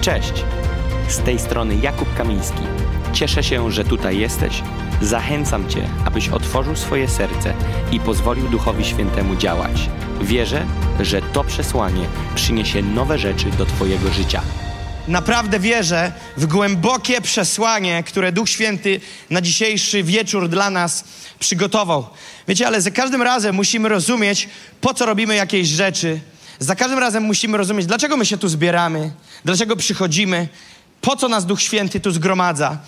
Cześć! Z tej strony Jakub Kamiński. Cieszę się, że tutaj jesteś. Zachęcam Cię, abyś otworzył swoje serce i pozwolił Duchowi Świętemu działać. Wierzę, że to przesłanie przyniesie nowe rzeczy do Twojego życia. Naprawdę wierzę w głębokie przesłanie, które Duch Święty na dzisiejszy wieczór dla nas przygotował. Wiecie, ale za każdym razem musimy rozumieć, po co robimy jakieś rzeczy. Za każdym razem musimy rozumieć, dlaczego my się tu zbieramy, dlaczego przychodzimy, po co nas Duch Święty tu zgromadza.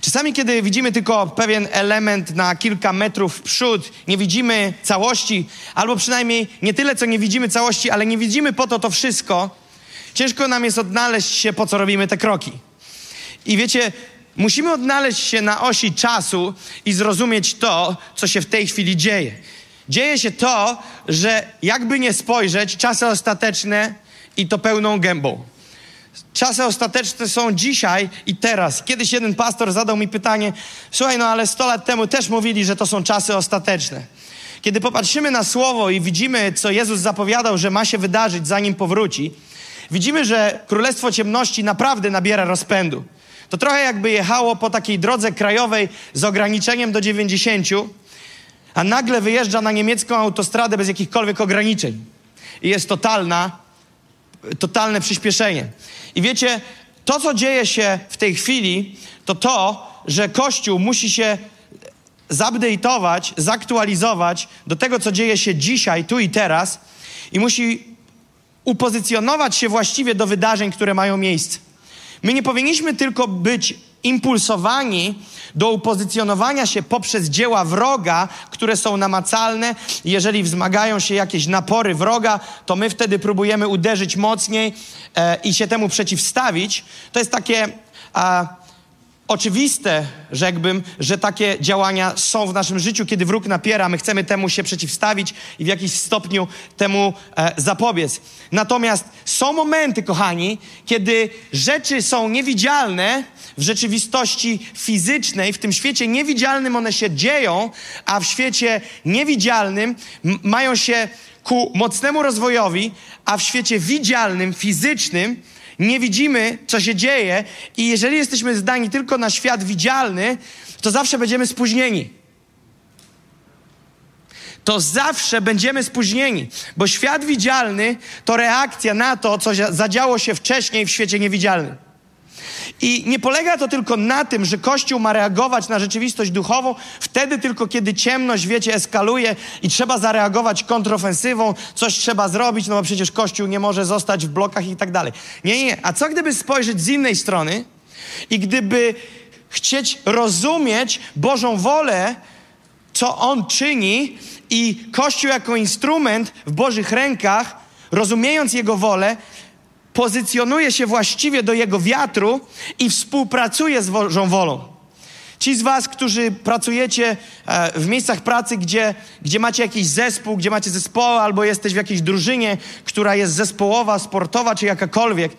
Czasami, kiedy widzimy tylko pewien element na kilka metrów w przód, nie widzimy całości, albo przynajmniej nie tyle, co nie widzimy całości, ale nie widzimy po to to wszystko, ciężko nam jest odnaleźć się, po co robimy te kroki. I wiecie, musimy odnaleźć się na osi czasu i zrozumieć to, co się w tej chwili dzieje. Dzieje się to, że jakby nie spojrzeć, czasy ostateczne i to pełną gębą. Czasy ostateczne są dzisiaj i teraz. Kiedyś jeden pastor zadał mi pytanie: Słuchaj, no ale 100 lat temu też mówili, że to są czasy ostateczne. Kiedy popatrzymy na słowo i widzimy, co Jezus zapowiadał, że ma się wydarzyć, zanim powróci, widzimy, że Królestwo Ciemności naprawdę nabiera rozpędu. To trochę jakby jechało po takiej drodze krajowej z ograniczeniem do 90, a nagle wyjeżdża na niemiecką autostradę bez jakichkolwiek ograniczeń. I jest totalna, totalne przyspieszenie. I wiecie, to, co dzieje się w tej chwili, to to, że Kościół musi się zupdate'ować, zaktualizować do tego, co dzieje się dzisiaj, tu i teraz i musi upozycjonować się właściwie do wydarzeń, które mają miejsce. My nie powinniśmy tylko być impulsowani do upozycjonowania się poprzez dzieła wroga, które są namacalne. Jeżeli wzmagają się jakieś napory wroga, to my wtedy próbujemy uderzyć mocniej e, i się temu przeciwstawić. To jest takie oczywiste, rzekłbym, że takie działania są w naszym życiu, kiedy wróg napiera, my chcemy temu się przeciwstawić i w jakiś stopniu temu e, zapobiec. Natomiast są momenty, kochani, kiedy rzeczy są niewidzialne w rzeczywistości fizycznej, w tym świecie niewidzialnym one się dzieją, a w świecie niewidzialnym mają się ku mocnemu rozwojowi, a w świecie widzialnym, fizycznym nie widzimy, co się dzieje, i jeżeli jesteśmy zdani tylko na świat widzialny, to zawsze będziemy spóźnieni. To zawsze będziemy spóźnieni, bo świat widzialny to reakcja na to, co zadziało się wcześniej w świecie niewidzialnym. I nie polega to tylko na tym, że Kościół ma reagować na rzeczywistość duchową wtedy tylko, kiedy ciemność, wiecie, eskaluje i trzeba zareagować kontrofensywą, coś trzeba zrobić, no bo przecież Kościół nie może zostać w blokach i tak dalej. Nie, nie. A co gdyby spojrzeć z innej strony i gdyby chcieć rozumieć Bożą wolę, co On czyni i Kościół jako instrument w Bożych rękach, rozumiejąc Jego wolę, pozycjonuje się właściwie do Jego wiatru i współpracuje z Bożą wolą. Ci z Was, którzy pracujecie e, w miejscach pracy, gdzie, gdzie macie jakiś zespół, gdzie macie zespoły, albo jesteś w jakiejś drużynie, która jest zespołowa, sportowa czy jakakolwiek,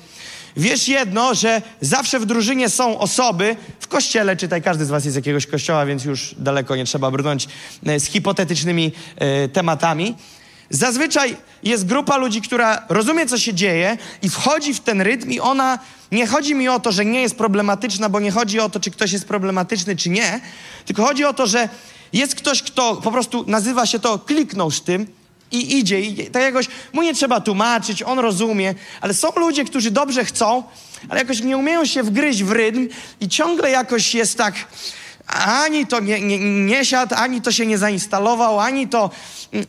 wiesz jedno, że zawsze w drużynie są osoby, w kościele, czytaj, każdy z Was jest z jakiegoś kościoła, więc już daleko nie trzeba brnąć e, z hipotetycznymi e, tematami Zazwyczaj jest grupa ludzi, która rozumie, co się dzieje i wchodzi w ten rytm, i ona nie chodzi mi o to, że nie jest problematyczna, bo nie chodzi o to, czy ktoś jest problematyczny, czy nie, tylko chodzi o to, że jest ktoś, kto po prostu nazywa się to, kliknął z tym i idzie. I tak jakoś mu nie trzeba tłumaczyć, on rozumie, ale są ludzie, którzy dobrze chcą, ale jakoś nie umieją się wgryźć w rytm i ciągle jakoś jest tak ani to nie, nie, nie siadł, ani to się nie zainstalował, ani to,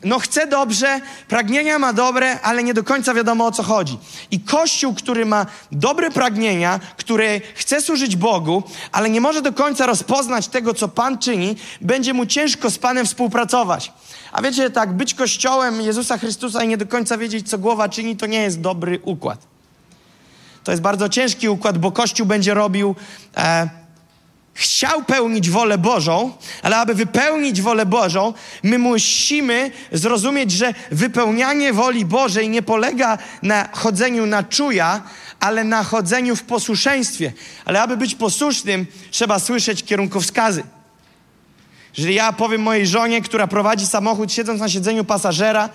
no chce dobrze, pragnienia ma dobre, ale nie do końca wiadomo o co chodzi. I Kościół, który ma dobre pragnienia, który chce służyć Bogu, ale nie może do końca rozpoznać tego, co Pan czyni, będzie mu ciężko z Panem współpracować. A wiecie, tak, być Kościołem Jezusa Chrystusa i nie do końca wiedzieć, co głowa czyni, to nie jest dobry układ. To jest bardzo ciężki układ, bo Kościół będzie robił... E, chciał pełnić wolę Bożą, ale aby wypełnić wolę Bożą, my musimy zrozumieć, że wypełnianie woli Bożej nie polega na chodzeniu na czuja, ale na chodzeniu w posłuszeństwie. Ale aby być posłusznym, trzeba słyszeć kierunkowskazy. Jeżeli ja powiem mojej żonie, która prowadzi samochód, siedząc na siedzeniu pasażera,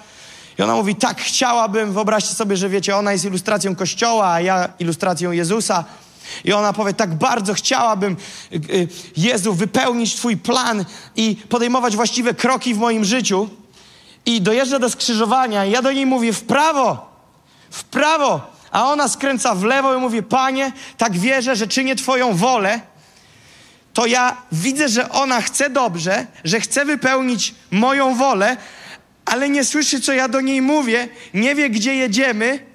I ona mówi, tak chciałabym, wyobraźcie sobie, że wiecie, ona jest ilustracją Kościoła, a ja ilustracją Jezusa. I ona powie, tak bardzo chciałabym, y, y, Jezu, wypełnić Twój plan i podejmować właściwe kroki w moim życiu. I dojeżdża do skrzyżowania i ja do niej mówię, w prawo, w prawo. A ona skręca w lewo i mówi, Panie, tak wierzę, że czynię Twoją wolę. To ja widzę, że ona chce dobrze, że chce wypełnić moją wolę, ale nie słyszy, co ja do niej mówię, nie wie, gdzie jedziemy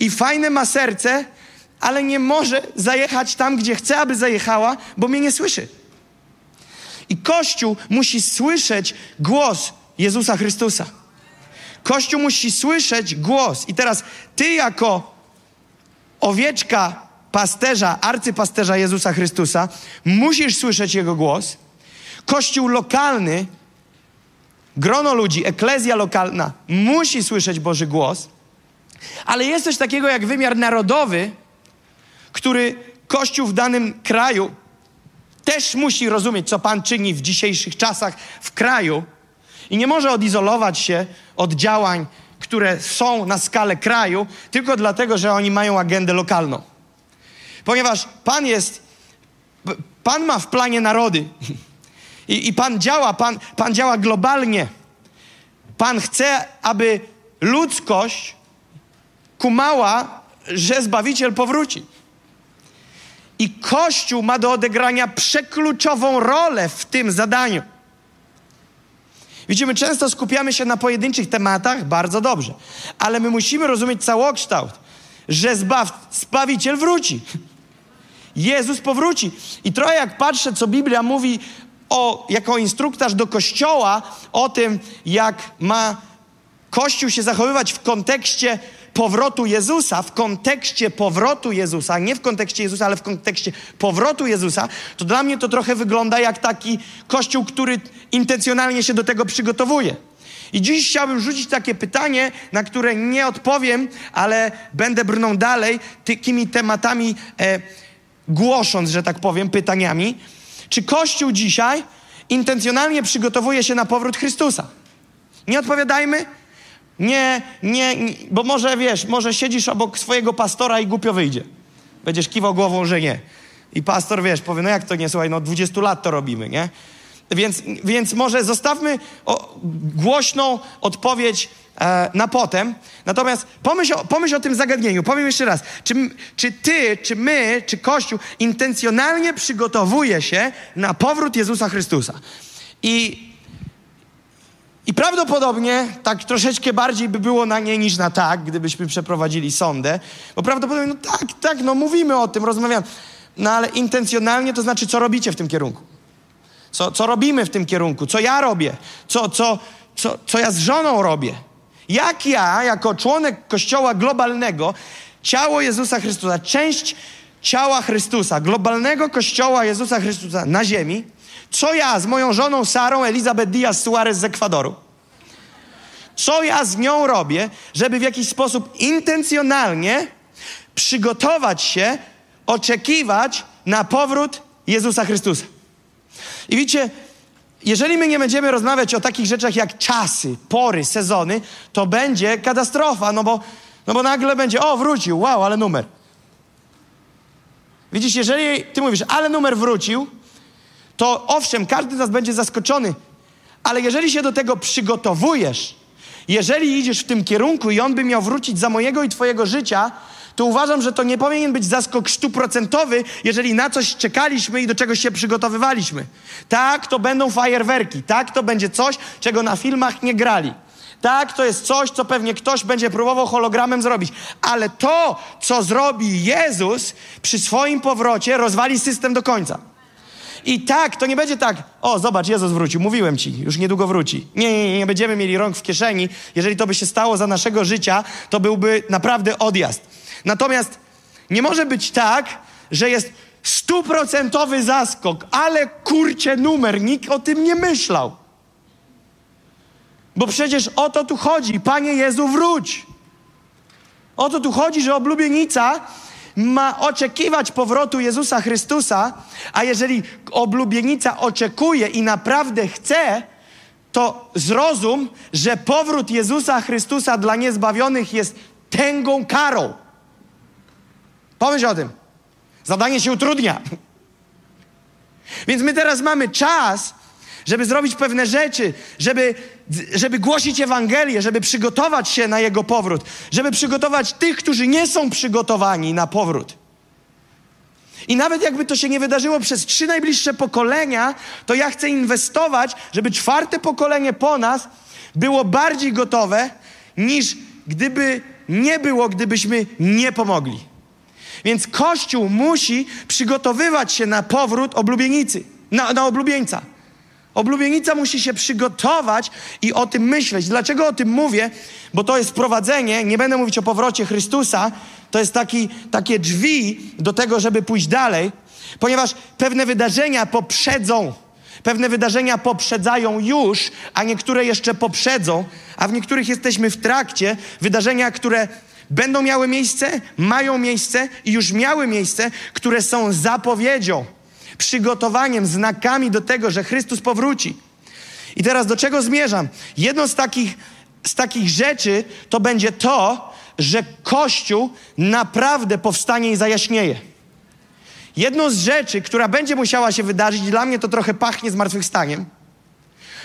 i fajne ma serce, ale nie może zajechać tam, gdzie chce, aby zajechała, bo mnie nie słyszy. I Kościół musi słyszeć głos Jezusa Chrystusa. Kościół musi słyszeć głos. I teraz ty, jako owieczka pasterza, arcypasterza Jezusa Chrystusa, musisz słyszeć Jego głos. Kościół lokalny, grono ludzi, eklezja lokalna musi słyszeć Boży głos. Ale jest coś takiego jak wymiar narodowy, który Kościół w danym kraju też musi rozumieć, co Pan czyni w dzisiejszych czasach w kraju i nie może odizolować się od działań, które są na skalę kraju, tylko dlatego, że oni mają agendę lokalną. Ponieważ Pan jest, Pan ma w planie narody i, i Pan działa, Pan, Pan działa globalnie. Pan chce, aby ludzkość kumała, że Zbawiciel powróci. I Kościół ma do odegrania przekluczową rolę w tym zadaniu. Widzimy, często skupiamy się na pojedynczych tematach, bardzo dobrze, ale my musimy rozumieć całokształt, że zbaw, Zbawiciel wróci. Jezus powróci. I trochę jak patrzę, co Biblia mówi o, jako instruktaż do Kościoła, o tym, jak ma Kościół się zachowywać w kontekście powrotu Jezusa, w kontekście powrotu Jezusa, nie w kontekście Jezusa, ale w kontekście powrotu Jezusa, to dla mnie to trochę wygląda jak taki kościół, który intencjonalnie się do tego przygotowuje. I dziś chciałbym rzucić takie pytanie, na które nie odpowiem, ale będę brnął dalej takimi tematami, e, głosząc, że tak powiem, pytaniami. Czy Kościół dzisiaj intencjonalnie przygotowuje się na powrót Chrystusa? Nie odpowiadajmy, nie, nie, nie, bo może wiesz, może siedzisz obok swojego pastora i głupio wyjdzie. Będziesz kiwał głową, że nie. I pastor, wiesz, powie, no jak to nie, słuchaj, no 20 lat to robimy, nie? Więc, więc może zostawmy o, głośną odpowiedź e, na potem. Natomiast pomyśl o, pomyśl o tym zagadnieniu. Powiem jeszcze raz. Czy, czy ty, czy my, czy Kościół intencjonalnie przygotowuje się na powrót Jezusa Chrystusa? I i prawdopodobnie tak troszeczkę bardziej by było na nie niż na tak, gdybyśmy przeprowadzili sondę, bo prawdopodobnie, no tak, tak, no mówimy o tym, rozmawiamy. No ale intencjonalnie to znaczy, co robicie w tym kierunku? Co, co robimy w tym kierunku? Co ja robię? Co, co, co, co ja z żoną robię? Jak ja, jako członek Kościoła globalnego, ciało Jezusa Chrystusa, część ciała Chrystusa, globalnego Kościoła Jezusa Chrystusa na ziemi, co ja z moją żoną Sarą Elizabeth Diaz Suarez z Ekwadoru? Co ja z nią robię, żeby w jakiś sposób intencjonalnie przygotować się, oczekiwać na powrót Jezusa Chrystusa? I widzicie, jeżeli my nie będziemy rozmawiać o takich rzeczach jak czasy, pory, sezony, to będzie katastrofa, no bo, no bo nagle będzie, o, wrócił, wow, ale numer. Widzisz, jeżeli ty mówisz, ale numer wrócił, to owszem, każdy z nas będzie zaskoczony, ale jeżeli się do tego przygotowujesz, jeżeli idziesz w tym kierunku i on by miał wrócić za mojego i twojego życia, to uważam, że to nie powinien być zaskok stuprocentowy, jeżeli na coś czekaliśmy i do czegoś się przygotowywaliśmy. Tak, to będą fajerwerki, tak, to będzie coś, czego na filmach nie grali. Tak, to jest coś, co pewnie ktoś będzie próbował hologramem zrobić. Ale to, co zrobi Jezus przy swoim powrocie, rozwali system do końca. I tak, to nie będzie tak, o zobacz, Jezus wrócił, mówiłem ci, już niedługo wróci. Nie, nie, nie, nie będziemy mieli rąk w kieszeni. Jeżeli to by się stało za naszego życia, to byłby naprawdę odjazd. Natomiast nie może być tak, że jest stuprocentowy zaskok, ale kurcie numer, nikt o tym nie myślał. Bo przecież o to tu chodzi. Panie Jezu, wróć. O to tu chodzi, że oblubienica ma oczekiwać powrotu Jezusa Chrystusa, a jeżeli oblubienica oczekuje i naprawdę chce, to zrozum, że powrót Jezusa Chrystusa dla niezbawionych jest tęgą karą. Pomyśl o tym. Zadanie się utrudnia. Więc my teraz mamy czas, żeby zrobić pewne rzeczy, żeby, żeby głosić Ewangelię, żeby przygotować się na Jego powrót, żeby przygotować tych, którzy nie są przygotowani na powrót. I nawet jakby to się nie wydarzyło przez trzy najbliższe pokolenia, to ja chcę inwestować, żeby czwarte pokolenie po nas było bardziej gotowe, niż gdyby nie było, gdybyśmy nie pomogli. Więc Kościół musi przygotowywać się na powrót oblubienicy, na, na oblubieńca. Oblubienica musi się przygotować i o tym myśleć. Dlaczego o tym mówię? Bo to jest wprowadzenie, nie będę mówić o powrocie Chrystusa, to jest taki, takie drzwi do tego, żeby pójść dalej, ponieważ pewne wydarzenia poprzedzą, pewne wydarzenia poprzedzają już, a niektóre jeszcze poprzedzą, a w niektórych jesteśmy w trakcie. Wydarzenia, które będą miały miejsce, mają miejsce i już miały miejsce, które są zapowiedzią przygotowaniem, znakami do tego, że Chrystus powróci. I teraz do czego zmierzam? Jedną z takich, z takich rzeczy to będzie to, że Kościół naprawdę powstanie i zajaśnieje. Jedną z rzeczy, która będzie musiała się wydarzyć, dla mnie to trochę pachnie zmartwychwstaniem,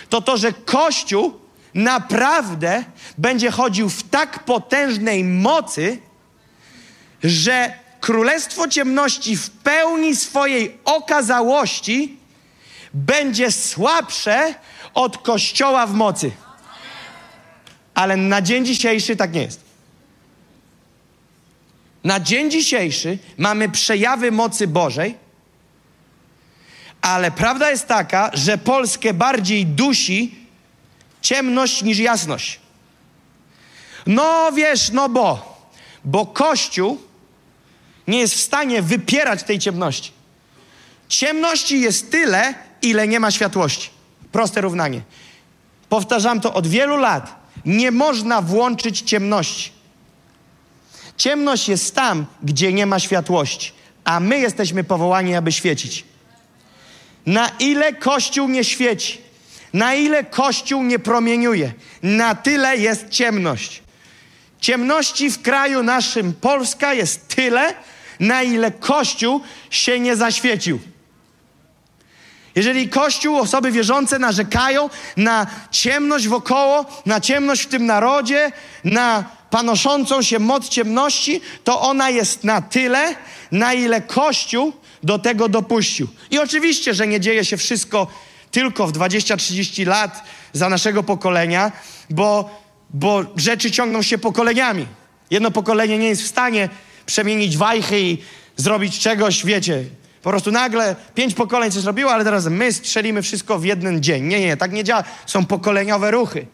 to to, że Kościół naprawdę będzie chodził w tak potężnej mocy, że Królestwo Ciemności w pełni swojej okazałości będzie słabsze od Kościoła w mocy. Ale na dzień dzisiejszy tak nie jest. Na dzień dzisiejszy mamy przejawy mocy Bożej, ale prawda jest taka, że Polskę bardziej dusi ciemność niż jasność. No wiesz, no bo, bo Kościół nie jest w stanie wypierać tej ciemności. Ciemności jest tyle, ile nie ma światłości. Proste równanie. Powtarzam to od wielu lat. Nie można włączyć ciemności. Ciemność jest tam, gdzie nie ma światłości, a my jesteśmy powołani, aby świecić. Na ile Kościół nie świeci, na ile Kościół nie promieniuje, na tyle jest ciemność. Ciemności w kraju naszym Polska jest tyle, na ile Kościół się nie zaświecił. Jeżeli Kościół, osoby wierzące narzekają na ciemność wokoło, na ciemność w tym narodzie, na panoszącą się moc ciemności, to ona jest na tyle, na ile Kościół do tego dopuścił. I oczywiście, że nie dzieje się wszystko tylko w 20-30 lat za naszego pokolenia, bo, bo rzeczy ciągną się pokoleniami. Jedno pokolenie nie jest w stanie przemienić wajchy i zrobić czegoś, wiecie, po prostu nagle pięć pokoleń coś zrobiło, ale teraz my strzelimy wszystko w jeden dzień. Nie, nie, tak nie działa. Są pokoleniowe ruchy.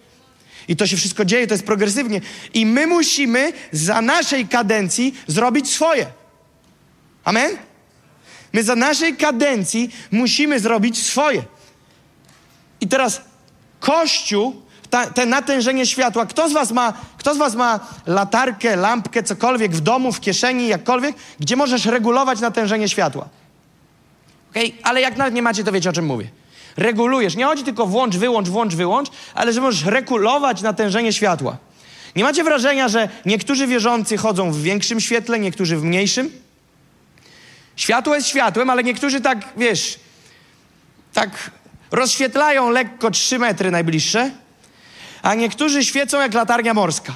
I to się wszystko dzieje, to jest progresywnie. I my musimy za naszej kadencji zrobić swoje. Amen? My za naszej kadencji musimy zrobić swoje. I teraz Kościół ta, te natężenie światła. Kto z, was ma, kto z Was ma latarkę, lampkę, cokolwiek w domu, w kieszeni, jakkolwiek, gdzie możesz regulować natężenie światła? Okay? Ale jak nawet nie macie, to wiecie o czym mówię. Regulujesz. Nie chodzi tylko włącz, wyłącz, włącz, wyłącz, ale że możesz regulować natężenie światła. Nie macie wrażenia, że niektórzy wierzący chodzą w większym świetle, niektórzy w mniejszym? Światło jest światłem, ale niektórzy tak, wiesz, tak rozświetlają lekko 3 metry najbliższe, a niektórzy świecą jak latarnia morska.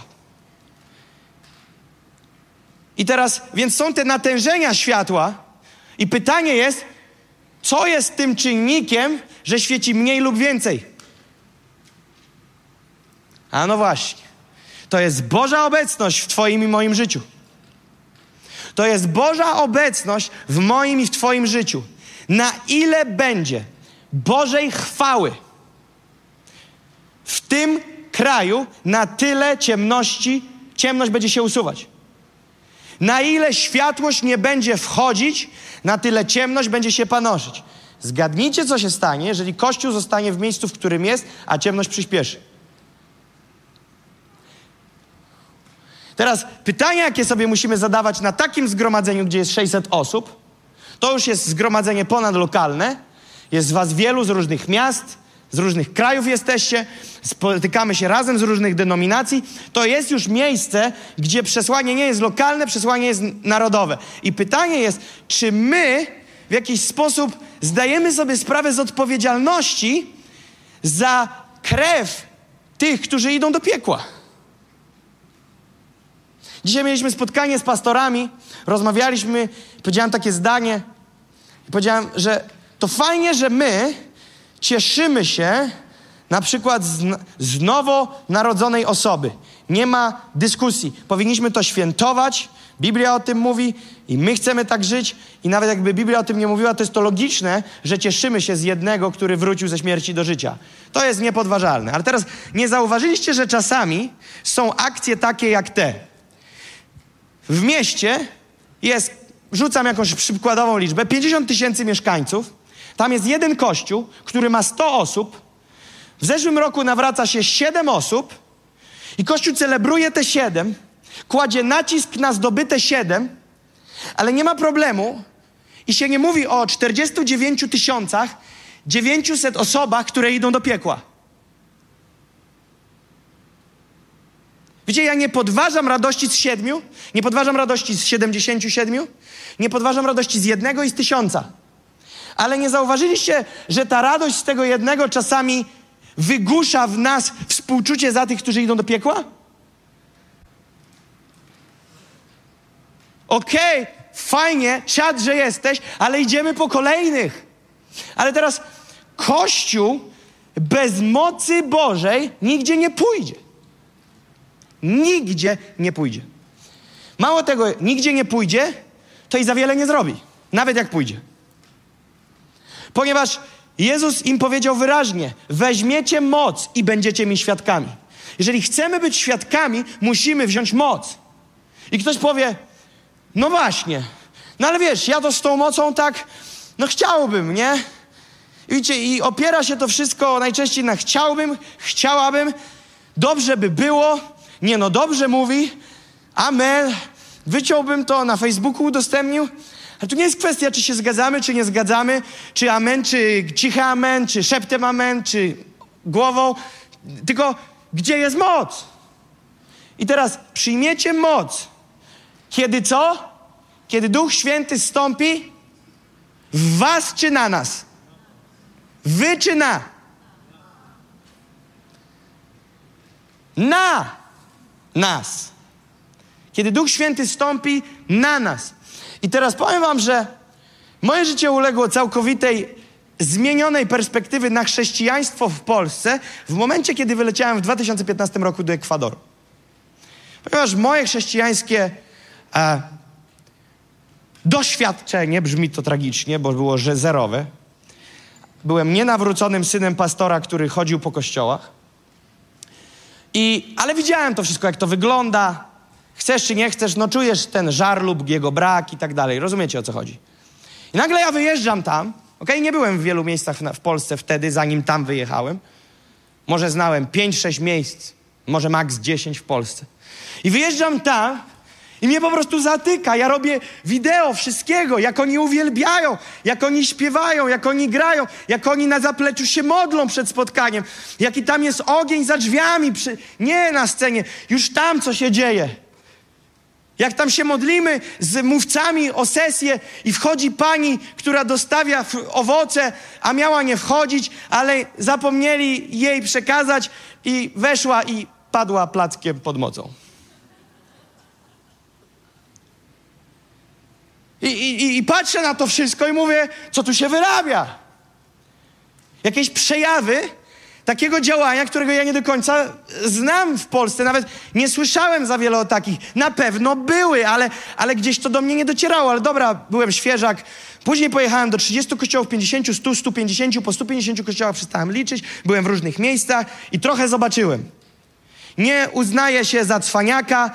I teraz, więc są te natężenia światła, i pytanie jest, co jest tym czynnikiem, że świeci mniej lub więcej? A no właśnie, to jest Boża obecność w Twoim i moim życiu. To jest Boża obecność w moim i w Twoim życiu. Na ile będzie Bożej chwały w tym kraju, na tyle ciemności, ciemność będzie się usuwać. Na ile światłość nie będzie wchodzić, na tyle ciemność będzie się panoszyć. Zgadnijcie, co się stanie, jeżeli Kościół zostanie w miejscu, w którym jest, a ciemność przyspieszy. Teraz pytania, jakie sobie musimy zadawać na takim zgromadzeniu, gdzie jest 600 osób, to już jest zgromadzenie ponadlokalne. Jest Was wielu z różnych miast, z różnych krajów jesteście, spotykamy się razem z różnych denominacji, to jest już miejsce, gdzie przesłanie nie jest lokalne, przesłanie jest narodowe. I pytanie jest, czy my w jakiś sposób zdajemy sobie sprawę z odpowiedzialności za krew tych, którzy idą do piekła. Dzisiaj mieliśmy spotkanie z pastorami, rozmawialiśmy, powiedziałem takie zdanie, powiedziałem, że to fajnie, że my cieszymy się na przykład z, z nowonarodzonej osoby. Nie ma dyskusji. Powinniśmy to świętować. Biblia o tym mówi i my chcemy tak żyć. I nawet jakby Biblia o tym nie mówiła, to jest to logiczne, że cieszymy się z jednego, który wrócił ze śmierci do życia. To jest niepodważalne. Ale teraz nie zauważyliście, że czasami są akcje takie jak te. W mieście jest, rzucam jakąś przykładową liczbę, 50 tysięcy mieszkańców. Tam jest jeden kościół, który ma 100 osób. W zeszłym roku nawraca się 7 osób i kościół celebruje te 7, kładzie nacisk na zdobyte 7, ale nie ma problemu i się nie mówi o 49 tysiącach 900 osobach, które idą do piekła. Widzicie, ja nie podważam radości z siedmiu, nie podważam radości z siedemdziesięciu siedmiu, nie podważam radości z jednego i z tysiąca. Ale nie zauważyliście, że ta radość z tego jednego czasami wygłusza w nas współczucie za tych, którzy idą do piekła? Okej, okay, fajnie, czad, że jesteś, ale idziemy po kolejnych. Ale teraz Kościół bez mocy Bożej nigdzie nie pójdzie. Nigdzie nie pójdzie. Mało tego, nigdzie nie pójdzie, to i za wiele nie zrobi. Nawet jak pójdzie. Ponieważ Jezus im powiedział wyraźnie: weźmiecie moc i będziecie mi świadkami. Jeżeli chcemy być świadkami, musimy wziąć moc. I ktoś powie: No właśnie, no ale wiesz, ja to z tą mocą tak, no chciałbym, nie? I widzicie, i opiera się to wszystko najczęściej na chciałbym, chciałabym, dobrze by było, nie no, dobrze mówi, amen, wyciąłbym to, na Facebooku udostępnił, ale tu nie jest kwestia, czy się zgadzamy, czy nie zgadzamy, czy amen, czy cichy amen, czy szeptem amen, czy głową, tylko gdzie jest moc? I teraz przyjmiecie moc. Kiedy co? Kiedy Duch Święty stąpi w was czy na nas? Wy czy na? Na nas. Kiedy Duch Święty stąpi na nas. I teraz powiem Wam, że moje życie uległo całkowitej zmienionej perspektywy na chrześcijaństwo w Polsce w momencie, kiedy wyleciałem w 2015 roku do Ekwadoru. Ponieważ moje chrześcijańskie e, doświadczenie, brzmi to tragicznie, bo było że zerowe, byłem nienawróconym synem pastora, który chodził po kościołach. I, ale widziałem to wszystko, jak to wygląda. Chcesz czy nie chcesz, no czujesz ten żar lub jego brak i tak dalej. Rozumiecie o co chodzi. I nagle ja wyjeżdżam tam. ok? nie byłem w wielu miejscach w Polsce wtedy, zanim tam wyjechałem. Może znałem 5-6 miejsc, może maks 10 w Polsce. I wyjeżdżam tam i mnie po prostu zatyka. Ja robię wideo wszystkiego, jak oni uwielbiają, jak oni śpiewają, jak oni grają, jak oni na zapleczu się modlą przed spotkaniem, jaki tam jest ogień za drzwiami, przy... nie na scenie, już tam co się dzieje. Jak tam się modlimy z mówcami o sesję i wchodzi pani, która dostawia owoce, a miała nie wchodzić, ale zapomnieli jej przekazać i weszła i padła plackiem pod mocą. I, i, I patrzę na to wszystko i mówię, co tu się wyrabia? Jakieś przejawy takiego działania, którego ja nie do końca znam w Polsce. Nawet nie słyszałem za wiele o takich. Na pewno były, ale, ale gdzieś to do mnie nie docierało. Ale dobra, byłem świeżak. Później pojechałem do 30 kościołów, 50, 100, 150. Po 150 kościołach przestałem liczyć. Byłem w różnych miejscach i trochę zobaczyłem. Nie uznaję się za cwaniaka.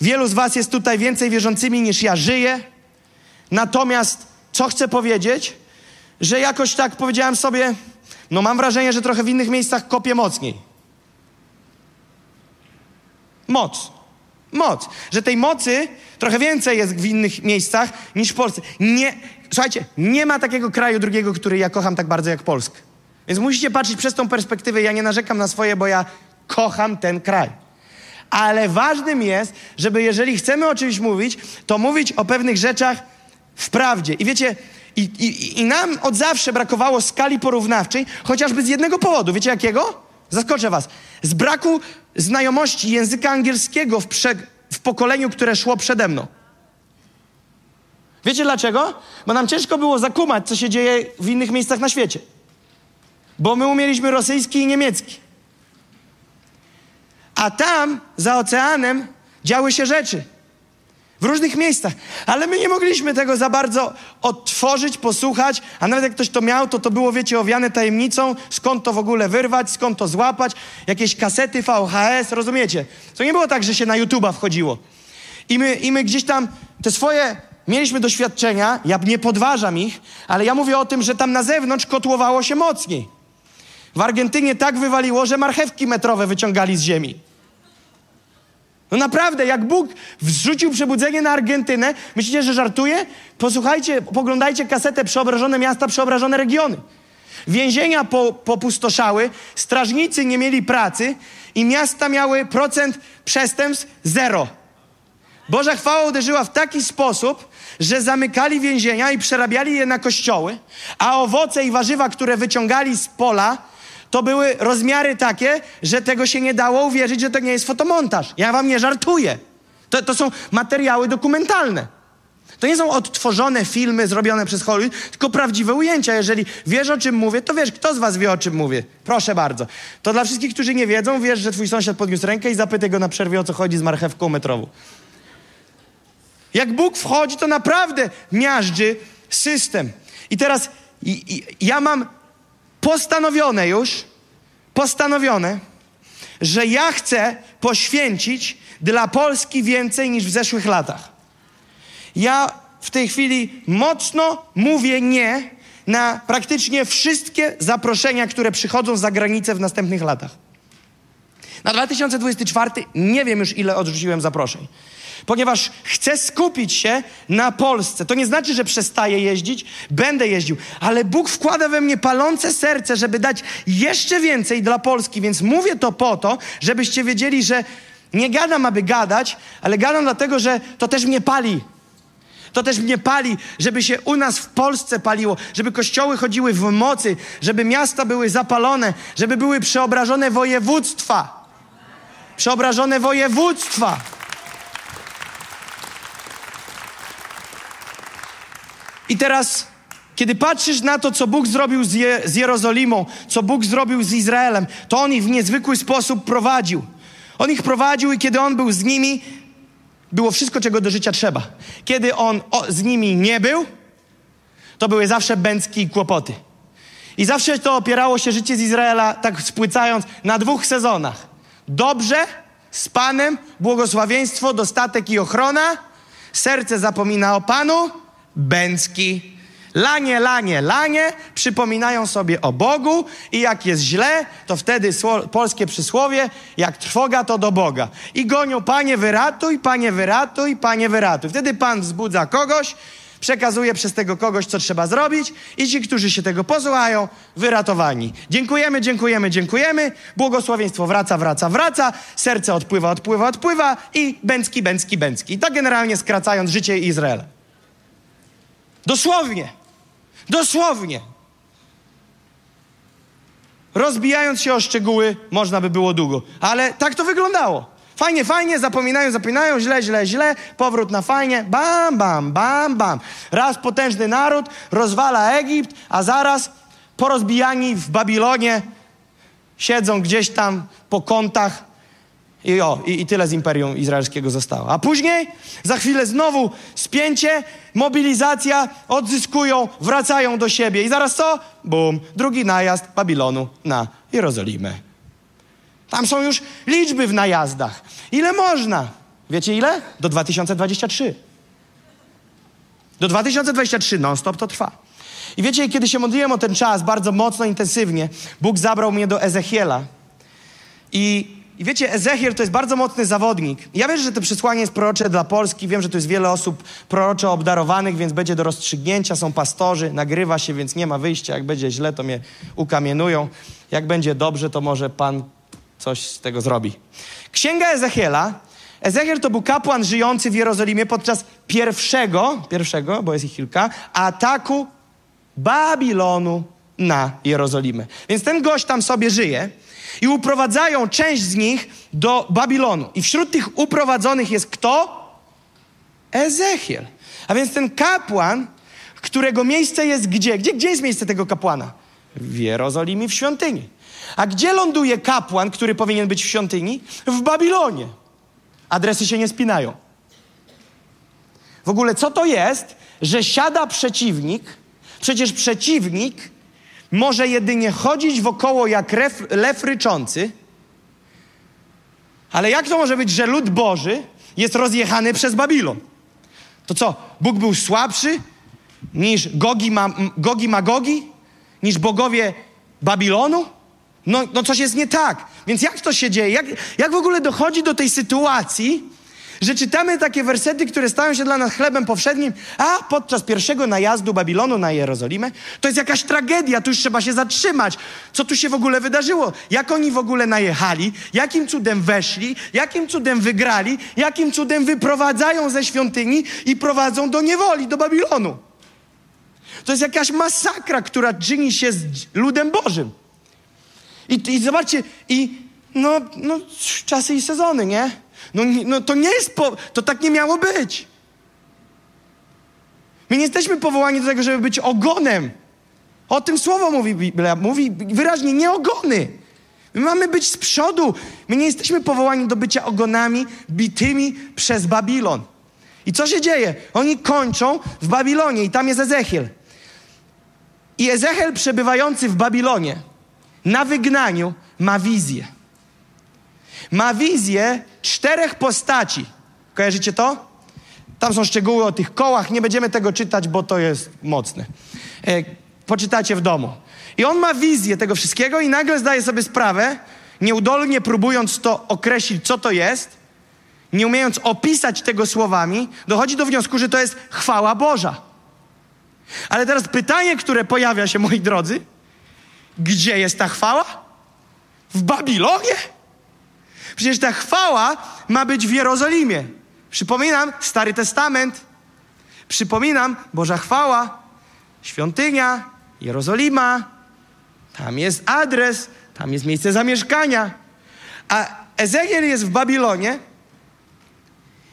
Wielu z was jest tutaj więcej wierzącymi niż ja żyję. Natomiast co chcę powiedzieć? Że jakoś tak powiedziałem sobie, no mam wrażenie, że trochę w innych miejscach kopię mocniej. Moc. Moc. Że tej mocy trochę więcej jest w innych miejscach niż w Polsce. Nie, słuchajcie, nie ma takiego kraju drugiego, który ja kocham tak bardzo jak Polskę. Więc musicie patrzeć przez tą perspektywę. Ja nie narzekam na swoje, bo ja kocham ten kraj. Ale ważnym jest, żeby jeżeli chcemy o czymś mówić, to mówić o pewnych rzeczach w prawdzie. I wiecie, i, i, i nam od zawsze brakowało skali porównawczej, chociażby z jednego powodu. Wiecie jakiego? Zaskoczę was. Z braku znajomości języka angielskiego w, prze, w pokoleniu, które szło przede mną. Wiecie dlaczego? Bo nam ciężko było zakumać, co się dzieje w innych miejscach na świecie. Bo my umieliśmy rosyjski i niemiecki. A tam, za oceanem, działy się rzeczy. W różnych miejscach. Ale my nie mogliśmy tego za bardzo odtworzyć, posłuchać, a nawet jak ktoś to miał, to to było, wiecie, owiane tajemnicą, skąd to w ogóle wyrwać, skąd to złapać, jakieś kasety VHS, rozumiecie? To nie było tak, że się na YouTube'a wchodziło. I my, I my gdzieś tam te swoje mieliśmy doświadczenia, ja nie podważam ich, ale ja mówię o tym, że tam na zewnątrz kotłowało się mocniej. W Argentynie tak wywaliło, że marchewki metrowe wyciągali z ziemi. No naprawdę, jak Bóg wrzucił przebudzenie na Argentynę, myślicie, że żartuje? Posłuchajcie, poglądajcie kasetę Przeobrażone miasta, przeobrażone regiony. Więzienia po, popustoszały, strażnicy nie mieli pracy i miasta miały procent przestępstw zero. Boża chwała uderzyła w taki sposób, że zamykali więzienia i przerabiali je na kościoły, a owoce i warzywa, które wyciągali z pola, to były rozmiary takie, że tego się nie dało uwierzyć, że to nie jest fotomontaż. Ja wam nie żartuję. To, to są materiały dokumentalne. To nie są odtworzone filmy zrobione przez Hollywood, tylko prawdziwe ujęcia. Jeżeli wiesz, o czym mówię, to wiesz, kto z was wie, o czym mówię. Proszę bardzo. To dla wszystkich, którzy nie wiedzą, wiesz, że twój sąsiad podniósł rękę i zapytaj go na przerwie, o co chodzi z marchewką metrową. Jak Bóg wchodzi, to naprawdę miażdży system. I teraz i, i, ja mam postanowione już, postanowione, że ja chcę poświęcić dla Polski więcej niż w zeszłych latach. Ja w tej chwili mocno mówię nie na praktycznie wszystkie zaproszenia, które przychodzą za granicę w następnych latach. Na 2024 nie wiem już, ile odrzuciłem zaproszeń ponieważ chcę skupić się na Polsce. To nie znaczy, że przestaję jeździć, będę jeździł, ale Bóg wkłada we mnie palące serce, żeby dać jeszcze więcej dla Polski, więc mówię to po to, żebyście wiedzieli, że nie gadam, aby gadać, ale gadam dlatego, że to też mnie pali. To też mnie pali, żeby się u nas w Polsce paliło, żeby kościoły chodziły w mocy, żeby miasta były zapalone, żeby były przeobrażone województwa. Przeobrażone województwa. I teraz, kiedy patrzysz na to, co Bóg zrobił z, Je z Jerozolimą, co Bóg zrobił z Izraelem, to On ich w niezwykły sposób prowadził. On ich prowadził i kiedy On był z nimi, było wszystko, czego do życia trzeba. Kiedy On o, z nimi nie był, to były zawsze bęcki i kłopoty. I zawsze to opierało się życie z Izraela, tak spłycając, na dwóch sezonach. Dobrze, z Panem, błogosławieństwo, dostatek i ochrona. Serce zapomina o Panu, bęcki. Lanie, lanie, lanie przypominają sobie o Bogu i jak jest źle, to wtedy polskie przysłowie, jak trwoga, to do Boga. I gonią, Panie wyratuj, Panie wyratuj, Panie wyratuj. Wtedy Pan wzbudza kogoś, przekazuje przez tego kogoś, co trzeba zrobić i ci, którzy się tego posłuchają, wyratowani. Dziękujemy, dziękujemy, dziękujemy. Błogosławieństwo wraca, wraca, wraca. Serce odpływa, odpływa, odpływa i bęcki, bęcki, bęcki. I tak generalnie skracając życie Izraela. Dosłownie. Dosłownie. Rozbijając się o szczegóły, można by było długo. Ale tak to wyglądało. Fajnie, fajnie, zapominają, zapominają, źle, źle, źle, powrót na fajnie, bam, bam, bam, bam. Raz potężny naród rozwala Egipt, a zaraz porozbijani w Babilonie siedzą gdzieś tam po kątach i o, i, i tyle z Imperium Izraelskiego zostało. A później, za chwilę znowu spięcie, mobilizacja, odzyskują, wracają do siebie. I zaraz co? Bum, drugi najazd Babilonu na Jerozolimę. Tam są już liczby w najazdach. Ile można? Wiecie ile? Do 2023. Do 2023 non-stop to trwa. I wiecie, kiedy się modliłem o ten czas bardzo mocno, intensywnie, Bóg zabrał mnie do Ezechiela. I i wiecie, Ezechiel to jest bardzo mocny zawodnik. Ja wiem, że to przesłanie jest prorocze dla Polski. Wiem, że tu jest wiele osób proroczo obdarowanych, więc będzie do rozstrzygnięcia. Są pastorzy, nagrywa się, więc nie ma wyjścia. Jak będzie źle, to mnie ukamienują. Jak będzie dobrze, to może Pan coś z tego zrobi. Księga Ezechiela. Ezechiel to był kapłan żyjący w Jerozolimie podczas pierwszego, pierwszego, bo jest ich kilka, ataku Babilonu na Jerozolimę. Więc ten gość tam sobie żyje i uprowadzają część z nich do Babilonu. I wśród tych uprowadzonych jest kto? Ezechiel. A więc ten kapłan, którego miejsce jest gdzie? Gdzie, gdzie jest miejsce tego kapłana? W Jerozolimie, w świątyni. A gdzie ląduje kapłan, który powinien być w świątyni? W Babilonie. Adresy się nie spinają. W ogóle co to jest, że siada przeciwnik? Przecież przeciwnik może jedynie chodzić wokoło jak ref, lew ryczący. Ale jak to może być, że lud Boży jest rozjechany przez Babilon? To co, Bóg był słabszy niż Gogi, ma, Gogi Magogi? Niż bogowie Babilonu? No, no coś jest nie tak. Więc jak to się dzieje? Jak, jak w ogóle dochodzi do tej sytuacji, że czytamy takie wersety, które stają się dla nas chlebem powszednim, a podczas pierwszego najazdu Babilonu na Jerozolimę, to jest jakaś tragedia, tu już trzeba się zatrzymać. Co tu się w ogóle wydarzyło? Jak oni w ogóle najechali? Jakim cudem weszli? Jakim cudem wygrali? Jakim cudem wyprowadzają ze świątyni i prowadzą do niewoli, do Babilonu? To jest jakaś masakra, która czyni się z ludem Bożym. I, i zobaczcie, i no, no, czasy i sezony, nie? No, no to nie jest, po, to tak nie miało być. My nie jesteśmy powołani do tego, żeby być ogonem. O tym słowo mówi Biblia. Mówi wyraźnie, nie ogony. My mamy być z przodu. My nie jesteśmy powołani do bycia ogonami bitymi przez Babilon. I co się dzieje? Oni kończą w Babilonie i tam jest Ezechiel. I Ezechiel przebywający w Babilonie na wygnaniu ma wizję. Ma wizję czterech postaci. Kojarzycie to? Tam są szczegóły o tych kołach, nie będziemy tego czytać, bo to jest mocne. E, poczytacie w domu. I on ma wizję tego wszystkiego i nagle zdaje sobie sprawę, nieudolnie próbując to określić, co to jest, nie umiejąc opisać tego słowami, dochodzi do wniosku, że to jest chwała Boża. Ale teraz pytanie, które pojawia się, moi drodzy, gdzie jest ta chwała? W Babilonie? Przecież ta chwała ma być w Jerozolimie. Przypominam, Stary Testament. Przypominam, Boża chwała, świątynia, Jerozolima. Tam jest adres, tam jest miejsce zamieszkania. A Ezekiel jest w Babilonie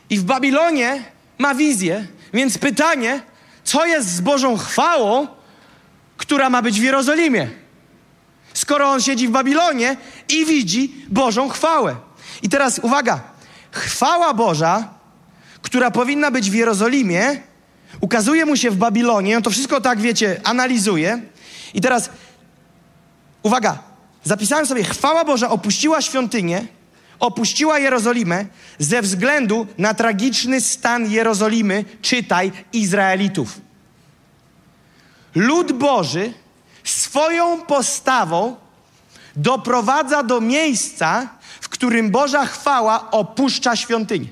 i w Babilonie ma wizję. Więc pytanie, co jest z Bożą chwałą, która ma być w Jerozolimie? Skoro on siedzi w Babilonie i widzi Bożą chwałę. I teraz uwaga, chwała Boża, która powinna być w Jerozolimie, ukazuje mu się w Babilonie, on to wszystko tak, wiecie, analizuje. I teraz uwaga, zapisałem sobie, chwała Boża opuściła świątynię, opuściła Jerozolimę ze względu na tragiczny stan Jerozolimy, czytaj, Izraelitów. Lud Boży swoją postawą doprowadza do miejsca, którym Boża chwała opuszcza świątynię.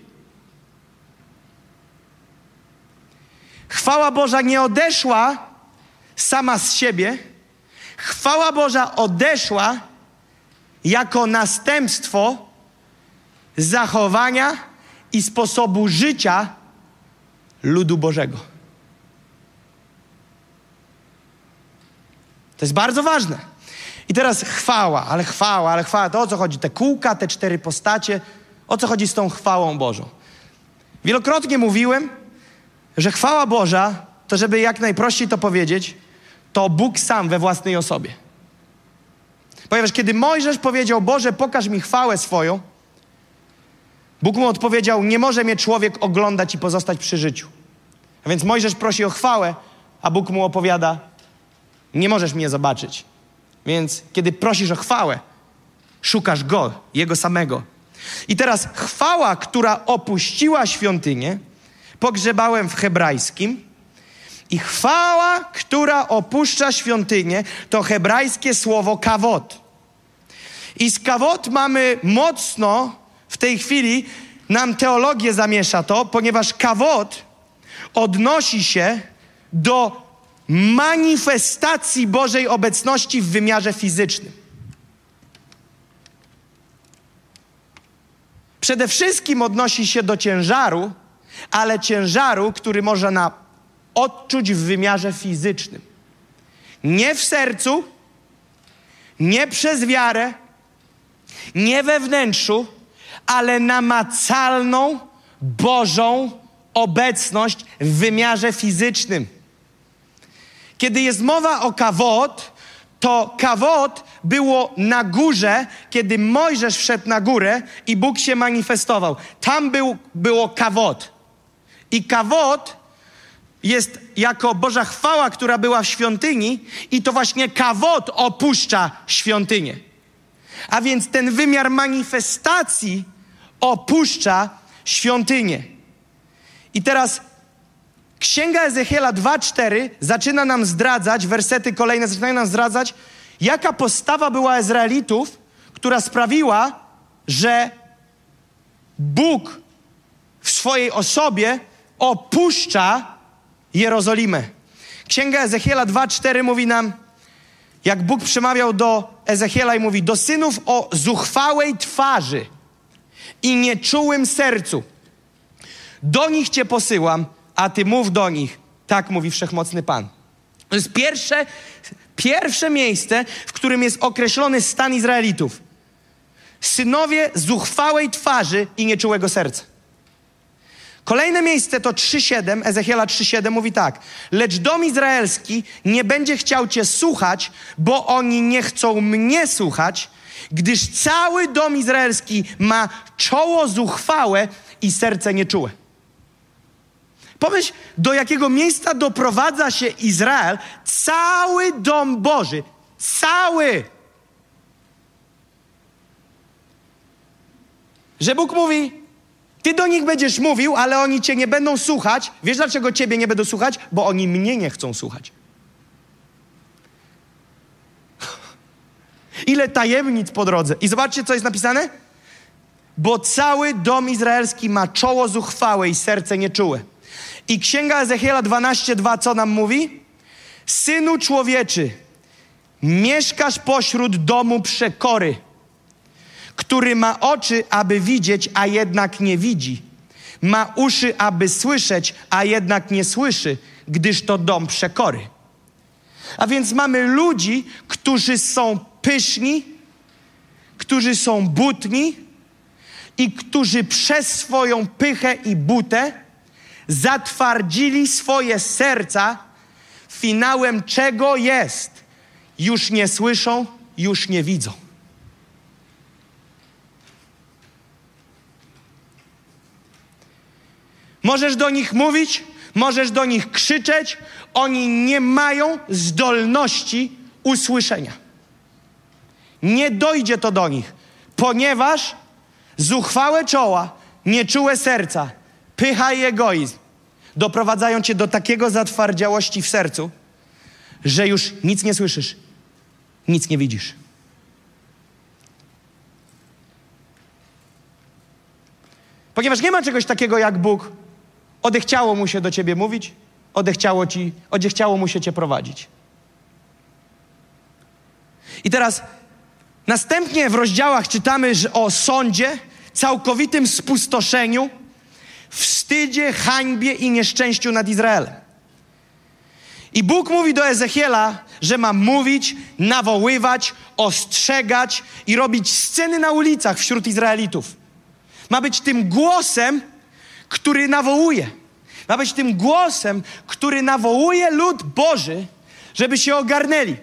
Chwała Boża nie odeszła sama z siebie. Chwała Boża odeszła jako następstwo zachowania i sposobu życia ludu Bożego. To jest bardzo ważne. I teraz chwała, ale chwała, ale chwała. To o co chodzi? Te kółka, te cztery postacie. O co chodzi z tą chwałą Bożą? Wielokrotnie mówiłem, że chwała Boża, to żeby jak najprościej to powiedzieć, to Bóg sam we własnej osobie. Ponieważ kiedy Mojżesz powiedział, Boże, pokaż mi chwałę swoją, Bóg mu odpowiedział, nie może mnie człowiek oglądać i pozostać przy życiu. A więc Mojżesz prosi o chwałę, a Bóg mu opowiada, nie możesz mnie zobaczyć. Więc kiedy prosisz o chwałę, szukasz Go, Jego samego. I teraz chwała, która opuściła świątynię, pogrzebałem w hebrajskim. I chwała, która opuszcza świątynię, to hebrajskie słowo kawot. I z kawot mamy mocno w tej chwili, nam teologię zamiesza to, ponieważ kawot odnosi się do manifestacji Bożej obecności w wymiarze fizycznym. Przede wszystkim odnosi się do ciężaru, ale ciężaru, który można odczuć w wymiarze fizycznym. Nie w sercu, nie przez wiarę, nie we wnętrzu, ale namacalną Bożą obecność w wymiarze fizycznym. Kiedy jest mowa o kawot, to kawot było na górze, kiedy Mojżesz wszedł na górę i Bóg się manifestował. Tam był, było kawot. I kawot jest jako Boża chwała, która była w świątyni, i to właśnie kawot opuszcza świątynię. A więc ten wymiar manifestacji opuszcza świątynię. I teraz Księga Ezechiela 2:4 zaczyna nam zdradzać, wersety kolejne zaczynają nam zdradzać, jaka postawa była Izraelitów, która sprawiła, że Bóg w swojej osobie opuszcza Jerozolimę. Księga Ezechiela 2:4 mówi nam, jak Bóg przemawiał do Ezechiela i mówi: Do synów o zuchwałej twarzy i nieczułym sercu. Do nich cię posyłam, a ty mów do nich. Tak mówi wszechmocny Pan. To jest pierwsze, pierwsze miejsce, w którym jest określony stan Izraelitów. Synowie zuchwałej twarzy i nieczułego serca. Kolejne miejsce to 3,7, Ezechiela 3,7 mówi tak. Lecz dom izraelski nie będzie chciał cię słuchać, bo oni nie chcą mnie słuchać, gdyż cały dom izraelski ma czoło zuchwałe i serce nieczułe. Pomyśl, do jakiego miejsca doprowadza się Izrael, cały dom Boży, cały. Że Bóg mówi, ty do nich będziesz mówił, ale oni cię nie będą słuchać. Wiesz dlaczego ciebie nie będą słuchać? Bo oni mnie nie chcą słuchać. Ile tajemnic po drodze. I zobaczcie, co jest napisane? Bo cały dom izraelski ma czoło zuchwałe i serce nieczułe. I Księga Ezechiela 12:2 co nam mówi? Synu człowieczy, mieszkasz pośród domu przekory, który ma oczy, aby widzieć, a jednak nie widzi. Ma uszy, aby słyszeć, a jednak nie słyszy, gdyż to dom przekory. A więc mamy ludzi, którzy są pyszni, którzy są butni i którzy przez swoją pychę i butę zatwardzili swoje serca, finałem czego jest? Już nie słyszą, już nie widzą. Możesz do nich mówić, możesz do nich krzyczeć, oni nie mają zdolności usłyszenia. Nie dojdzie to do nich, ponieważ zuchwałe czoła, nieczułe serca, pycha i egoizm doprowadzają cię do takiego zatwardziałości w sercu, że już nic nie słyszysz, nic nie widzisz. Ponieważ nie ma czegoś takiego jak Bóg, odechciało mu się do ciebie mówić, odechciało, ci, odechciało mu się cię prowadzić. I teraz następnie w rozdziałach czytamy o sądzie, całkowitym spustoszeniu, wstydzie, hańbie i nieszczęściu nad Izraelem. I Bóg mówi do Ezechiela, że ma mówić, nawoływać, ostrzegać i robić sceny na ulicach wśród Izraelitów. Ma być tym głosem, który nawołuje. Ma być tym głosem, który nawołuje lud Boży, żeby się ogarnęli.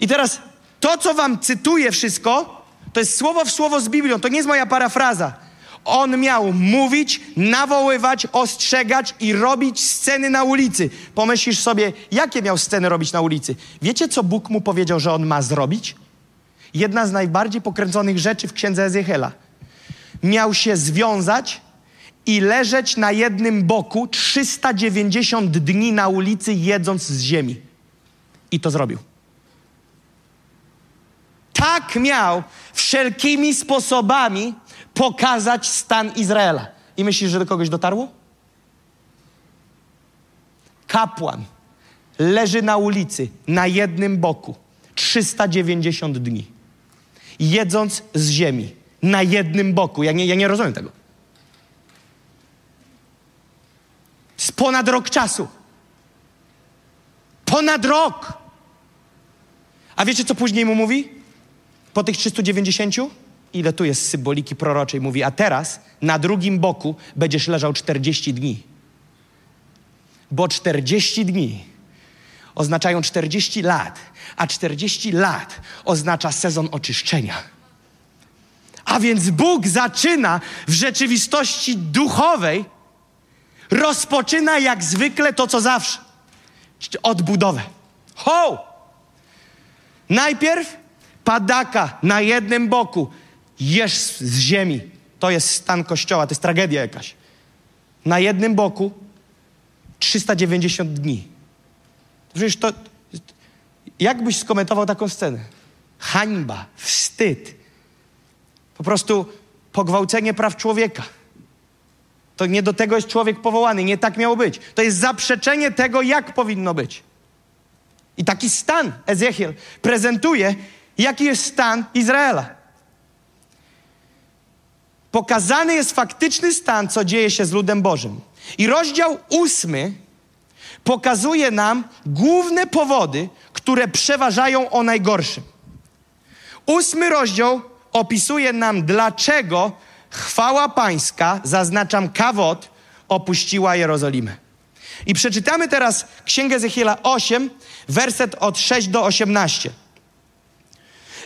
I teraz to, co wam cytuję wszystko, to jest słowo w słowo z Biblią. To nie jest moja parafraza. On miał mówić, nawoływać, ostrzegać i robić sceny na ulicy. Pomyślisz sobie, jakie miał sceny robić na ulicy? Wiecie, co Bóg mu powiedział, że on ma zrobić? Jedna z najbardziej pokręconych rzeczy w księdze Ezechiela. Miał się związać i leżeć na jednym boku 390 dni na ulicy, jedząc z ziemi. I to zrobił. tak miał wszelkimi sposobami pokazać stan Izraela. I myślisz, że do kogoś dotarło? Kapłan leży na ulicy na jednym boku 390 dni, jedząc z ziemi na jednym boku. Ja nie, ja nie rozumiem tego. Z ponad rok czasu. Ponad rok. A wiecie, co później mu mówi? Po tych 390? Ile tu jest symboliki proroczej? Mówi, a teraz na drugim boku będziesz leżał 40 dni. Bo 40 dni oznaczają 40 lat, a 40 lat oznacza sezon oczyszczenia. A więc Bóg zaczyna w rzeczywistości duchowej, rozpoczyna jak zwykle to, co zawsze. Odbudowę. Ho! Najpierw padaka na jednym boku, jesz z ziemi. To jest stan kościoła, to jest tragedia jakaś. Na jednym boku 390 dni. Przecież to. Jak byś skomentował taką scenę? Hańba, wstyd. Po prostu pogwałcenie praw człowieka. To nie do tego jest człowiek powołany, nie tak miało być. To jest zaprzeczenie tego, jak powinno być. I taki stan Ezechiel prezentuje, jaki jest stan Izraela. Pokazany jest faktyczny stan, co dzieje się z ludem Bożym. I rozdział ósmy pokazuje nam główne powody, które przeważają o najgorszym. Ósmy rozdział opisuje nam, dlaczego chwała pańska, zaznaczam kawot, opuściła Jerozolimę. I przeczytamy teraz Księgę Ezechiela 8, werset od 6 do 18.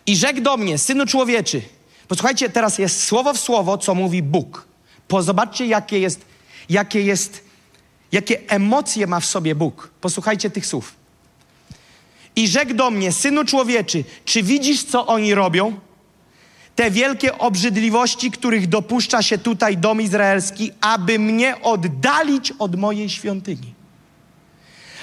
I rzekł do mnie, synu człowieczy, posłuchajcie, teraz jest słowo w słowo, co mówi Bóg. Pozobaczcie, jakie jest, jakie jest, jakie emocje ma w sobie Bóg. Posłuchajcie tych słów. I rzekł do mnie, synu człowieczy, czy widzisz, co oni robią? Te wielkie obrzydliwości, których dopuszcza się tutaj dom izraelski, aby mnie oddalić od mojej świątyni.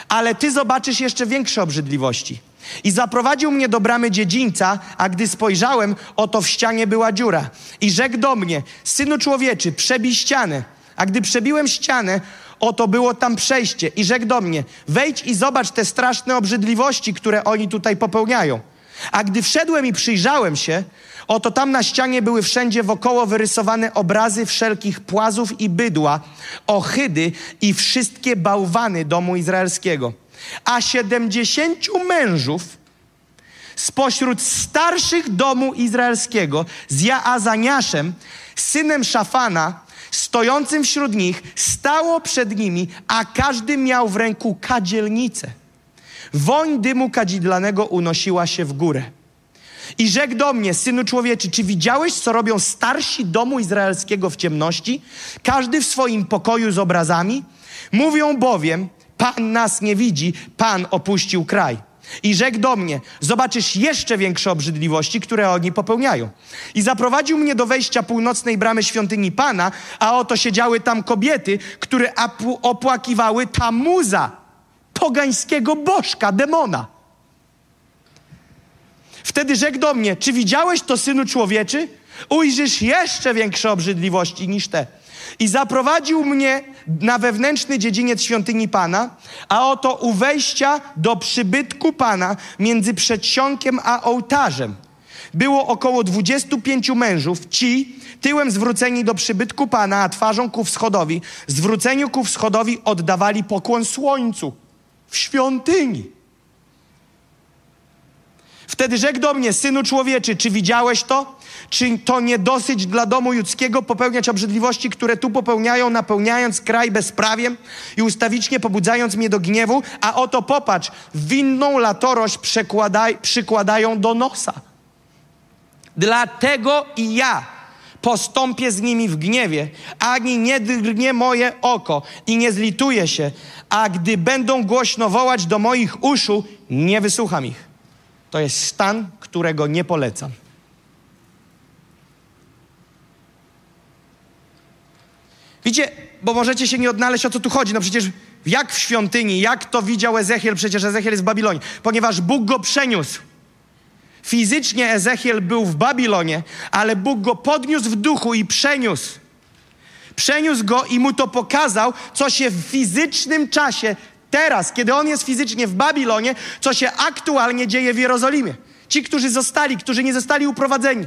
Ale ty zobaczysz jeszcze większe obrzydliwości. I zaprowadził mnie do bramy dziedzińca, a gdy spojrzałem, oto w ścianie była dziura. I rzekł do mnie, synu człowieczy, przebij ścianę. A gdy przebiłem ścianę, oto było tam przejście. I rzekł do mnie, wejdź i zobacz te straszne obrzydliwości, które oni tutaj popełniają. A gdy wszedłem i przyjrzałem się, oto tam na ścianie były wszędzie wokoło wyrysowane obrazy wszelkich płazów i bydła, ochydy i wszystkie bałwany domu izraelskiego. A siedemdziesięciu mężów spośród starszych domu izraelskiego z Jaazaniaszem, synem Szafana, stojącym wśród nich, stało przed nimi, a każdy miał w ręku kadzielnicę. Woń dymu kadzidlanego unosiła się w górę. I rzekł do mnie, synu człowieczy, czy widziałeś, co robią starsi domu izraelskiego w ciemności? Każdy w swoim pokoju z obrazami? Mówią bowiem, Pan nas nie widzi, Pan opuścił kraj. I rzekł do mnie, zobaczysz jeszcze większe obrzydliwości, które oni popełniają. I zaprowadził mnie do wejścia północnej bramy świątyni Pana, a oto siedziały tam kobiety, które opłakiwały Tamuza, pogańskiego bożka, demona. Wtedy rzekł do mnie, czy widziałeś to, synu człowieczy? Ujrzysz jeszcze większe obrzydliwości niż te. I zaprowadził mnie na wewnętrzny dziedziniec świątyni Pana, a oto u wejścia do przybytku Pana między przedsionkiem a ołtarzem było około 25 mężów, ci tyłem zwróceni do przybytku Pana, a twarzą ku wschodowi, zwróceniu ku wschodowi oddawali pokłon słońcu w świątyni. Wtedy rzekł do mnie, synu człowieczy, czy widziałeś to? Czy to nie dosyć dla domu ludzkiego popełniać obrzydliwości, które tu popełniają, napełniając kraj bezprawiem i ustawicznie pobudzając mnie do gniewu? A oto popatrz, winną latorość przykładają do nosa. Dlatego i ja postąpię z nimi w gniewie, ani nie drgnie moje oko i nie zlituję się, a gdy będą głośno wołać do moich uszu, nie wysłucham ich. To jest stan, którego nie polecam. Widzicie, bo możecie się nie odnaleźć, o co tu chodzi. No przecież jak w świątyni, jak to widział Ezechiel, przecież Ezechiel jest w Babilonie, ponieważ Bóg go przeniósł Fizycznie Ezechiel był w Babilonie, ale Bóg go podniósł w duchu i przeniósł. Przeniósł go i mu to pokazał, co się w fizycznym czasie, teraz, kiedy on jest fizycznie w Babilonie, co się aktualnie dzieje w Jerozolimie. Ci, którzy zostali, którzy nie zostali uprowadzeni.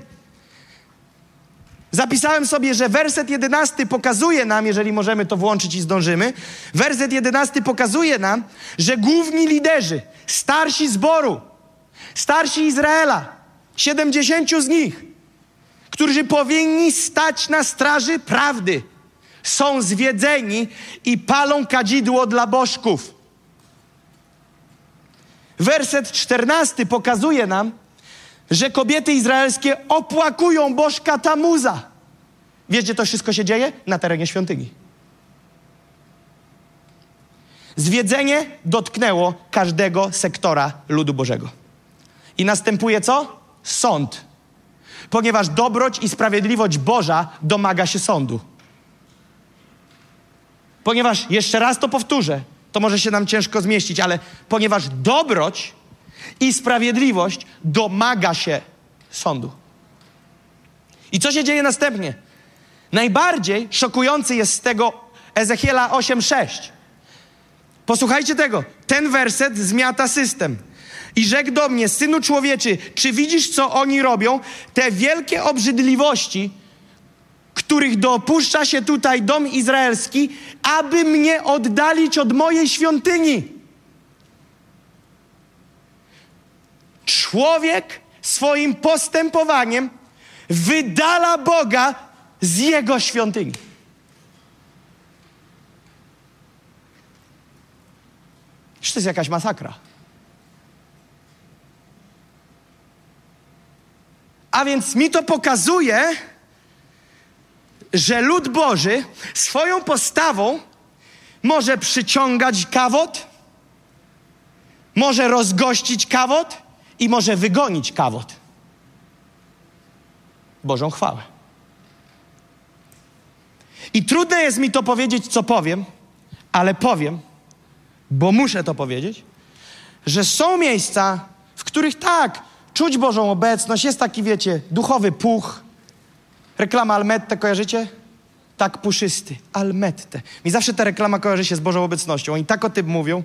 Zapisałem sobie, że werset jedenasty pokazuje nam, jeżeli możemy to włączyć i zdążymy, werset jedenasty pokazuje nam, że główni liderzy, starsi zboru, starsi Izraela, siedemdziesięciu z nich, którzy powinni stać na straży prawdy, są zwiedzeni i palą kadzidło dla bożków. Werset czternasty pokazuje nam, że kobiety izraelskie opłakują bożka Tamuza. Wiecie, to wszystko się dzieje na terenie świątyni. Zwiedzenie dotknęło każdego sektora ludu Bożego. I następuje co? Sąd. Ponieważ dobroć i sprawiedliwość Boża domaga się sądu. Ponieważ, jeszcze raz to powtórzę, to może się nam ciężko zmieścić, ale ponieważ dobroć i sprawiedliwość domaga się sądu. I co się dzieje następnie? Najbardziej szokujący jest z tego Ezechiela 8:6. Posłuchajcie tego. Ten werset zmiata system. I rzekł do mnie, synu człowieczy, czy widzisz, co oni robią? Te wielkie obrzydliwości, których dopuszcza się tutaj dom izraelski, aby mnie oddalić od mojej świątyni. Człowiek swoim postępowaniem wydala Boga z jego świątyni. Czy to jest jakaś masakra? A więc mi to pokazuje, że lud Boży swoją postawą może przyciągać kawot, może rozgościć kawot i może wygonić kawot. Bożą chwałę. I trudne jest mi to powiedzieć, co powiem, ale powiem, bo muszę to powiedzieć, że są miejsca, w których tak, czuć Bożą obecność, jest taki, wiecie, duchowy puch. Reklama Almette, kojarzycie? Tak puszysty, Almette. Mi zawsze ta reklama kojarzy się z Bożą obecnością. Oni tak o tym mówią,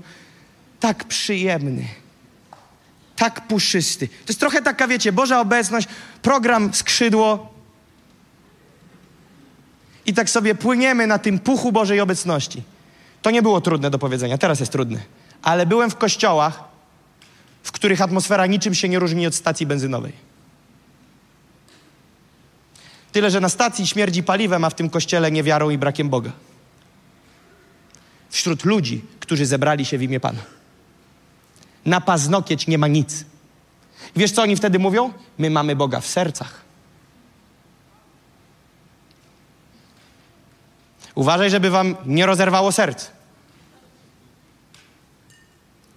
tak przyjemny, tak puszysty. To jest trochę taka, wiecie, Boża obecność, program skrzydło, i tak sobie płyniemy na tym puchu Bożej obecności. To nie było trudne do powiedzenia, teraz jest trudne. Ale byłem w kościołach, w których atmosfera niczym się nie różni od stacji benzynowej. Tyle, że na stacji śmierdzi paliwem, a w tym kościele niewiarą i brakiem Boga. Wśród ludzi, którzy zebrali się w imię Pana. Na paznokieć nie ma nic. Wiesz, co oni wtedy mówią? My mamy Boga w sercach. Uważaj, żeby wam nie rozerwało serc.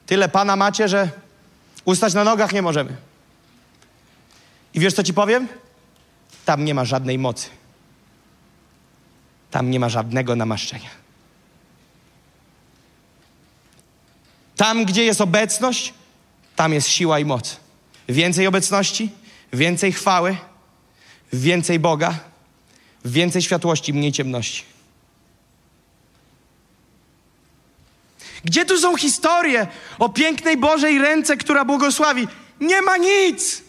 Tyle Pana macie, że ustać na nogach nie możemy. I wiesz, co ci powiem? Tam nie ma żadnej mocy. Tam nie ma żadnego namaszczenia. Tam, gdzie jest obecność, tam jest siła i moc. Więcej obecności, więcej chwały, więcej Boga, więcej światłości, mniej ciemności. Gdzie tu są historie o pięknej Bożej ręce, która błogosławi? Nie ma nic.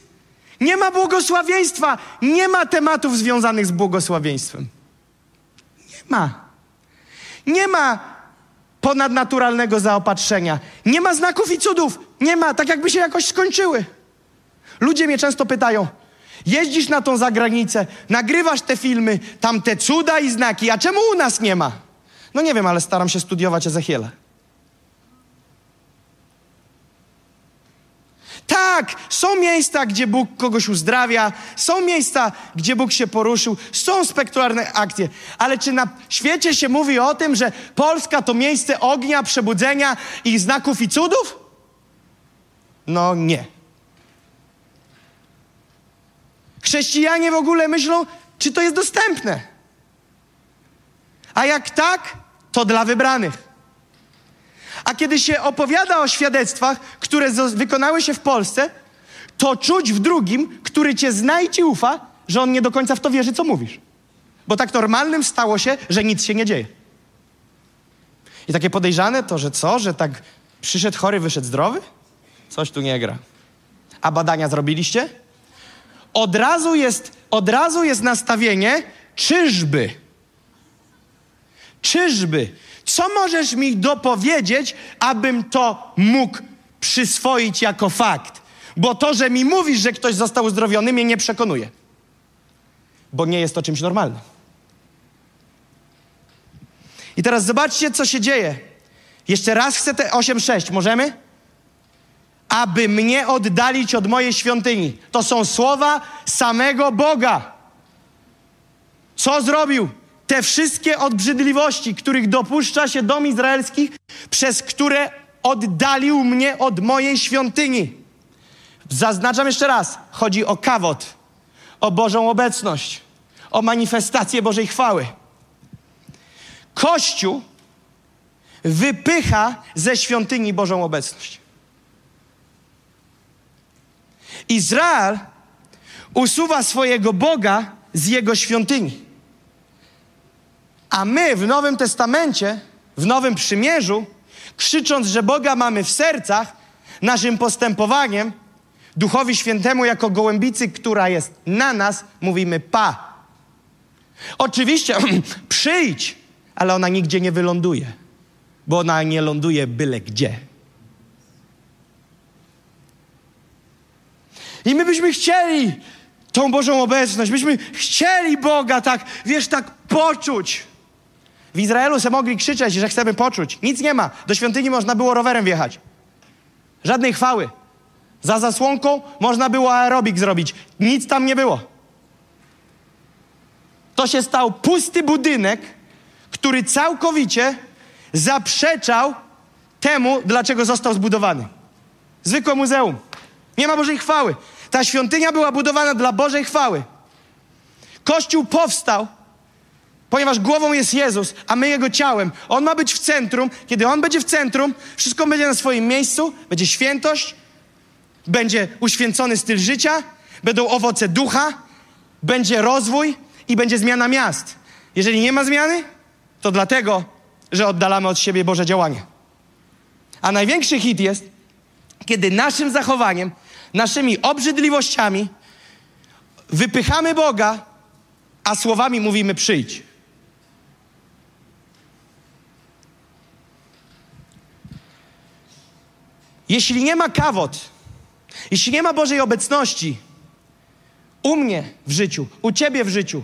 Nie ma błogosławieństwa. Nie ma tematów związanych z błogosławieństwem. Nie ma. Nie ma ponadnaturalnego zaopatrzenia. Nie ma znaków i cudów. Nie ma, tak jakby się jakoś skończyły. Ludzie mnie często pytają, jeździsz na tą zagranicę, nagrywasz te filmy, tam te cuda i znaki, a czemu u nas nie ma? No nie wiem, ale staram się studiować Ezechiela. Tak, są miejsca, gdzie Bóg kogoś uzdrawia, są miejsca, gdzie Bóg się poruszył, są spektakularne akcje, ale czy na świecie się mówi o tym, że Polska to miejsce ognia, przebudzenia i znaków i cudów? No nie. Chrześcijanie w ogóle myślą, czy to jest dostępne. A jak tak, to dla wybranych. A kiedy się opowiada o świadectwach, które wykonały się w Polsce, to czuć w drugim, który cię zna i ci ufa, że on nie do końca w to wierzy, co mówisz. Bo tak normalnym stało się, że nic się nie dzieje. I takie podejrzane to, że co, że tak przyszedł chory, wyszedł zdrowy? Coś tu nie gra. A badania zrobiliście? Od razu jest, od razu jest nastawienie, czyżby. Czyżby. Co możesz mi dopowiedzieć, abym to mógł przyswoić jako fakt? Bo to, że mi mówisz, że ktoś został uzdrowiony, mnie nie przekonuje. Bo nie jest to czymś normalnym. I teraz zobaczcie, co się dzieje. Jeszcze raz chcę te 8-6. Możemy? Aby mnie oddalić od mojej świątyni. To są słowa samego Boga. Co zrobił? Te wszystkie obrzydliwości, których dopuszcza się dom izraelski, przez które oddalił mnie od mojej świątyni. Zaznaczam jeszcze raz. Chodzi o kawot, o Bożą obecność, o manifestację Bożej chwały. Kościół wypycha ze świątyni Bożą obecność. Izrael usuwa swojego Boga z jego świątyni. A my w Nowym Testamencie, w Nowym Przymierzu, krzycząc, że Boga mamy w sercach, naszym postępowaniem, Duchowi Świętemu jako gołębicy, która jest na nas, mówimy pa. Oczywiście przyjdź, ale ona nigdzie nie wyląduje, bo ona nie ląduje byle gdzie. I my byśmy chcieli tą Bożą obecność, byśmy chcieli Boga tak, wiesz, tak poczuć. W Izraelu se mogli krzyczeć, że chcemy poczuć. Nic nie ma. Do świątyni można było rowerem wjechać. Żadnej chwały. Za zasłonką można było aerobik zrobić. Nic tam nie było. To się stał pusty budynek, który całkowicie zaprzeczał temu, dlaczego został zbudowany. Zwykłe muzeum. Nie ma Bożej chwały. Ta świątynia była budowana dla Bożej chwały. Kościół powstał, ponieważ głową jest Jezus, a my Jego ciałem. On ma być w centrum. Kiedy On będzie w centrum, wszystko będzie na swoim miejscu, będzie świętość, będzie uświęcony styl życia, będą owoce ducha, będzie rozwój i będzie zmiana miast. Jeżeli nie ma zmiany, to dlatego, że oddalamy od siebie Boże działanie. A największy hit jest, kiedy naszym zachowaniem, naszymi obrzydliwościami wypychamy Boga, a słowami mówimy przyjdź. Jeśli nie ma kawot, jeśli nie ma Bożej obecności u mnie w życiu, u Ciebie w życiu,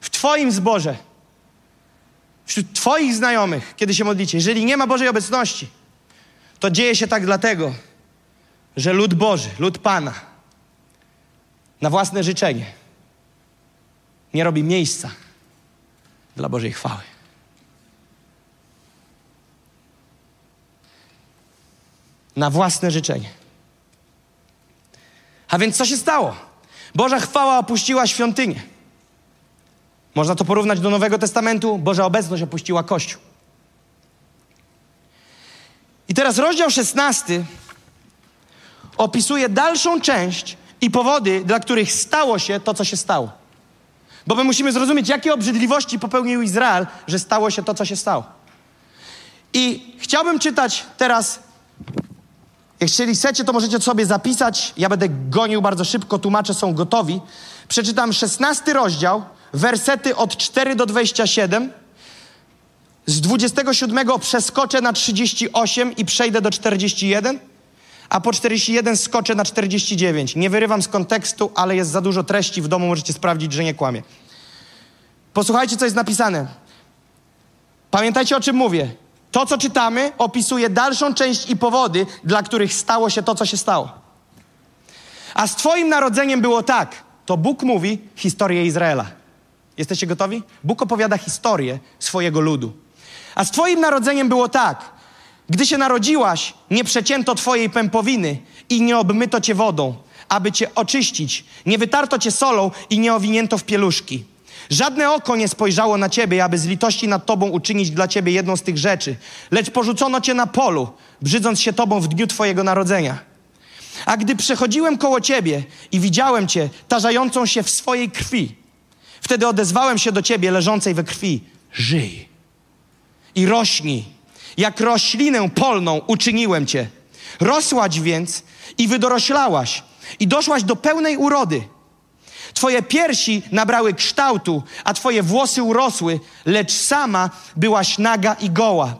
w Twoim zborze, wśród Twoich znajomych, kiedy się modlicie, jeżeli nie ma Bożej obecności, to dzieje się tak dlatego, że lud Boży, lud Pana, na własne życzenie nie robi miejsca dla Bożej chwały. Na własne życzenie. A więc co się stało? Boża chwała opuściła świątynię. Można to porównać do Nowego Testamentu. Boża obecność opuściła Kościół. I teraz rozdział 16 opisuje dalszą część i powody, dla których stało się to, co się stało. Bo my musimy zrozumieć, jakie obrzydliwości popełnił Izrael, że stało się to, co się stało. I chciałbym czytać teraz jeśli chcecie, to możecie sobie zapisać. Ja będę gonił bardzo szybko, tłumacze są gotowi. Przeczytam 16 rozdział, wersety od 4 do 27. Z 27 przeskoczę na 38 i przejdę do 41, a po 41 skoczę na 49. Nie wyrywam z kontekstu, ale jest za dużo treści w domu, możecie sprawdzić, że nie kłamie. Posłuchajcie, co jest napisane. Pamiętajcie, o czym mówię. To, co czytamy, opisuje dalszą część i powody, dla których stało się to, co się stało. A z Twoim narodzeniem było tak. To Bóg mówi historię Izraela. Jesteście gotowi? Bóg opowiada historię swojego ludu. A z Twoim narodzeniem było tak. Gdy się narodziłaś, nie przecięto Twojej pępowiny i nie obmyto Cię wodą, aby Cię oczyścić. Nie wytarto Cię solą i nie owinięto w pieluszki. Żadne oko nie spojrzało na ciebie, aby z litości nad tobą uczynić dla ciebie jedną z tych rzeczy, lecz porzucono cię na polu, brzydząc się tobą w dniu twojego narodzenia. A gdy przechodziłem koło ciebie i widziałem cię tarzającą się w swojej krwi, wtedy odezwałem się do ciebie leżącej we krwi: Żyj i rośnij. Jak roślinę polną uczyniłem cię. Rosłaś więc i wydoroślałaś i doszłaś do pełnej urody. Twoje piersi nabrały kształtu, a twoje włosy urosły, lecz sama byłaś naga i goła.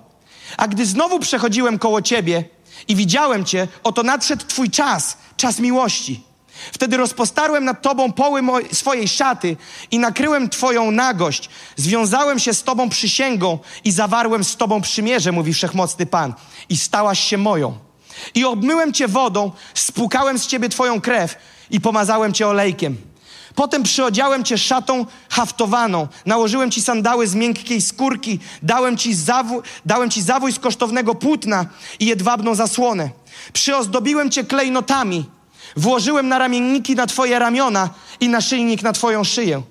A gdy znowu przechodziłem koło ciebie i widziałem cię, oto nadszedł twój czas, czas miłości. Wtedy rozpostarłem nad tobą poły swojej szaty i nakryłem twoją nagość. Związałem się z tobą przysięgą i zawarłem z tobą przymierze, mówi wszechmocny Pan. I stałaś się moją. I obmyłem cię wodą, spłukałem z ciebie twoją krew i pomazałem cię olejkiem. Potem przyodziałem cię szatą haftowaną, nałożyłem ci sandały z miękkiej skórki, dałem ci, zawu, dałem ci zawój z kosztownego płótna i jedwabną zasłonę. Przyozdobiłem cię klejnotami, włożyłem na ramienniki na twoje ramiona i naszyjnik na twoją szyję.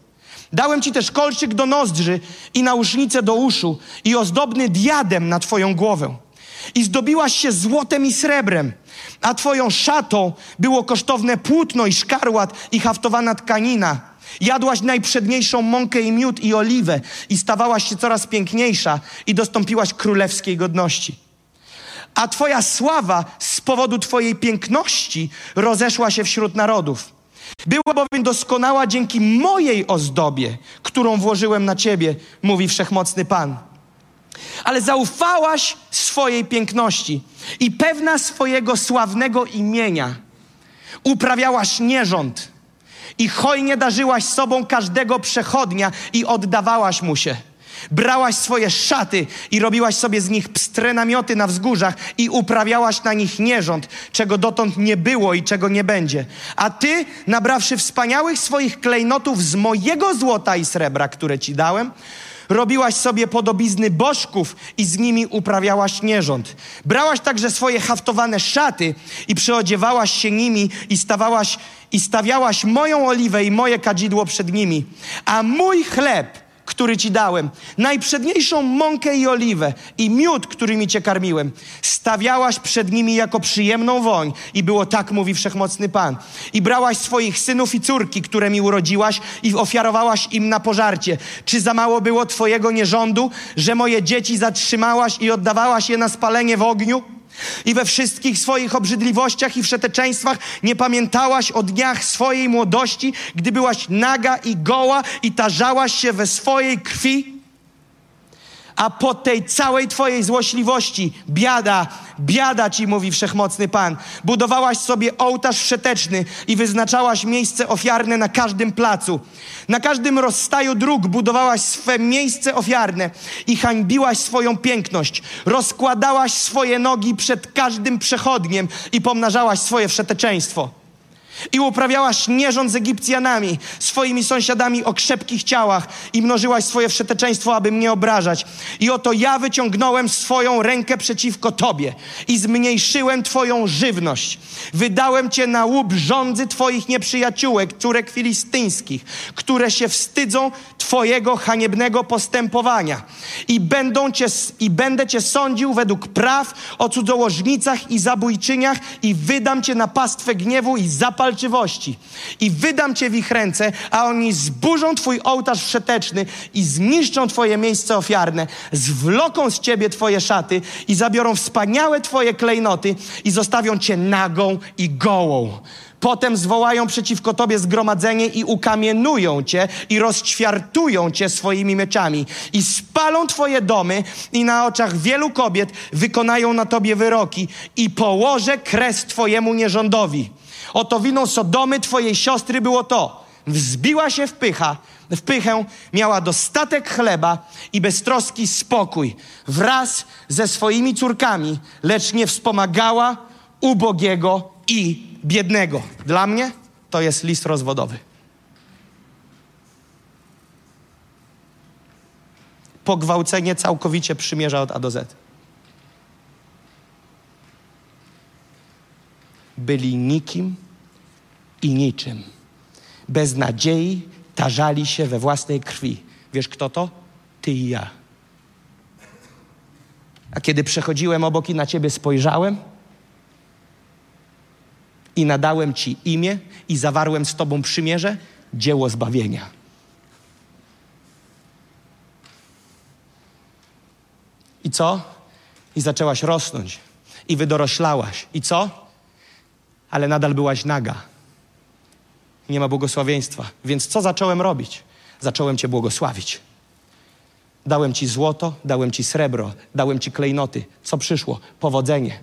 Dałem ci też kolczyk do nozdrzy i nausznicę do uszu i ozdobny diadem na twoją głowę. I zdobiłaś się złotem i srebrem, a twoją szatą było kosztowne płótno i szkarłat i haftowana tkanina. Jadłaś najprzedniejszą mąkę i miód i oliwę i stawałaś się coraz piękniejsza i dostąpiłaś królewskiej godności. A twoja sława z powodu twojej piękności rozeszła się wśród narodów. Była bowiem doskonała dzięki mojej ozdobie, którą włożyłem na ciebie, mówi wszechmocny Pan. Ale zaufałaś swojej piękności i pewna swojego sławnego imienia uprawiałaś nierząd i hojnie darzyłaś sobą każdego przechodnia i oddawałaś mu się. Brałaś swoje szaty i robiłaś sobie z nich pstre namioty na wzgórzach i uprawiałaś na nich nierząd, czego dotąd nie było i czego nie będzie. A ty, nabrawszy wspaniałych swoich klejnotów z mojego złota i srebra, które ci dałem, robiłaś sobie podobizny bożków i z nimi uprawiałaś nierząd. Brałaś także swoje haftowane szaty i przyodziewałaś się nimi i stawałaś i stawiałaś moją oliwę i moje kadzidło przed nimi. A mój chleb który ci dałem, najprzedniejszą mąkę i oliwę i miód, którymi cię karmiłem, stawiałaś przed nimi jako przyjemną woń i było tak, mówi wszechmocny Pan. I brałaś swoich synów i córki, które mi urodziłaś i ofiarowałaś im na pożarcie. Czy za mało było twojego nierządu, że moje dzieci zatrzymałaś i oddawałaś je na spalenie w ogniu? I we wszystkich swoich obrzydliwościach i wszeteczeństwach nie pamiętałaś o dniach swojej młodości, gdy byłaś naga i goła i tarzałaś się we swojej krwi? A po tej całej twojej złośliwości, biada, biada ci, mówi wszechmocny Pan. Budowałaś sobie ołtarz wszeteczny i wyznaczałaś miejsce ofiarne na każdym placu. Na każdym rozstaju dróg budowałaś swe miejsce ofiarne i hańbiłaś swoją piękność. Rozkładałaś swoje nogi przed każdym przechodniem i pomnażałaś swoje wszeteczeństwo. I uprawiałaś nierząd z Egipcjanami, swoimi sąsiadami o krzepkich ciałach i mnożyłaś swoje wszeteczeństwo, aby mnie obrażać. I oto ja wyciągnąłem swoją rękę przeciwko Tobie i zmniejszyłem Twoją żywność. Wydałem Cię na łup rządzy Twoich nieprzyjaciółek, córek filistyńskich, które się wstydzą Twojego haniebnego postępowania. I, będą cię, I będę Cię sądził według praw o cudzołożnicach i zabójczyniach i wydam Cię na pastwę gniewu i zapal i wydam cię w ich ręce, a oni zburzą twój ołtarz wszeteczny i zniszczą twoje miejsce ofiarne, zwloką z ciebie twoje szaty i zabiorą wspaniałe twoje klejnoty i zostawią cię nagą i gołą. Potem zwołają przeciwko tobie zgromadzenie i ukamienują cię i rozćwiartują cię swoimi mieczami i spalą twoje domy i na oczach wielu kobiet wykonają na tobie wyroki i położę kres twojemu nierządowi. Oto winą Sodomy twojej siostry było to. Wzbiła się w pycha, w pychę, miała dostatek chleba i beztroski spokój wraz ze swoimi córkami, lecz nie wspomagała ubogiego i biednego. Dla mnie to jest list rozwodowy. Pogwałcenie całkowicie przymierza od A do Z. Byli nikim i niczym. Bez nadziei tarzali się we własnej krwi. Wiesz kto to? Ty i ja. A kiedy przechodziłem obok i na ciebie spojrzałem, i nadałem Ci imię i zawarłem z Tobą przymierze, dzieło zbawienia. I co? I zaczęłaś rosnąć. I wydoroślałaś. I co? Ale nadal byłaś naga. Nie ma błogosławieństwa. Więc co zacząłem robić? Zacząłem Cię błogosławić. Dałem Ci złoto, dałem Ci srebro, dałem Ci klejnoty. Co przyszło? Powodzenie.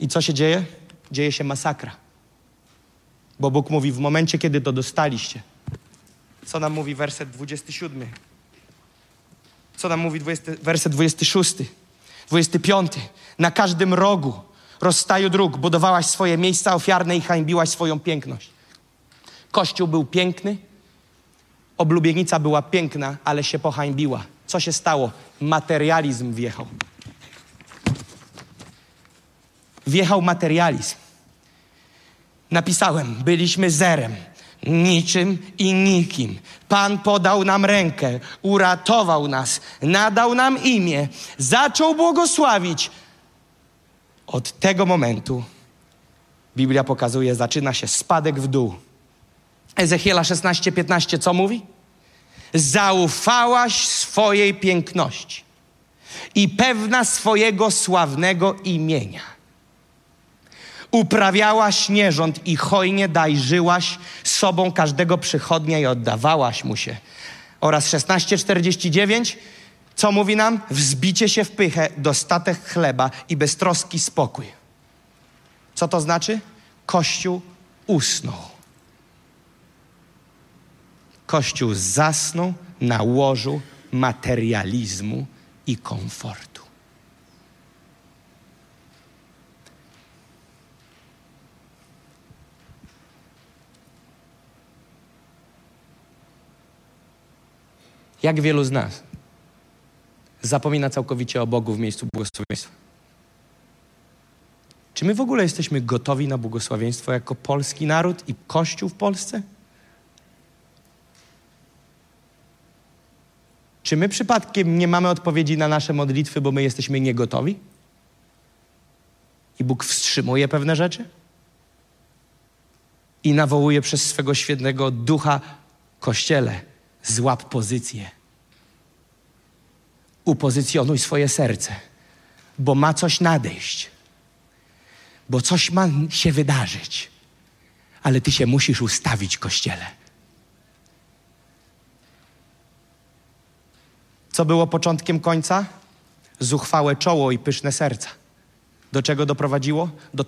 I co się dzieje? Dzieje się masakra. Bo Bóg mówi w momencie, kiedy to dostaliście. Co nam mówi werset 27? Co nam mówi 20, werset 26? 25. Na każdym rogu rozstaju dróg budowałaś swoje miejsca ofiarne i hańbiłaś swoją piękność. Kościół był piękny, oblubienica była piękna, ale się pohańbiła. Co się stało? Materializm wjechał. Wjechał materializm. Napisałem, byliśmy zerem, niczym i nikim. Pan podał nam rękę, uratował nas, nadał nam imię, zaczął błogosławić. Od tego momentu Biblia pokazuje, zaczyna się spadek w dół. Ezechiela 16:15 co mówi? Zaufałaś swojej piękności i pewna swojego sławnego imienia. Uprawiałaś nierząd i hojnie dajżyłaś sobą każdego przychodnia i oddawałaś mu się. Oraz 16:49 co mówi nam? Wzbicie się w pychę, dostatek chleba i beztroski spokój. Co to znaczy? Kościół usnął. Kościół zasnął na łożu materializmu i komfortu. Jak wielu z nas zapomina całkowicie o Bogu w miejscu błogosławieństwa? Czy my w ogóle jesteśmy gotowi na błogosławieństwo jako polski naród i Kościół w Polsce? Czy my przypadkiem nie mamy odpowiedzi na nasze modlitwy, bo my jesteśmy niegotowi? I Bóg wstrzymuje pewne rzeczy? I nawołuje przez swego świetnego ducha Kościele, złap pozycję. Upozycjonuj swoje serce, bo ma coś nadejść, bo coś ma się wydarzyć, ale ty się musisz ustawić, Kościele. Co było początkiem końca? Zuchwałe czoło i pyszne serca. Do czego doprowadziło? Do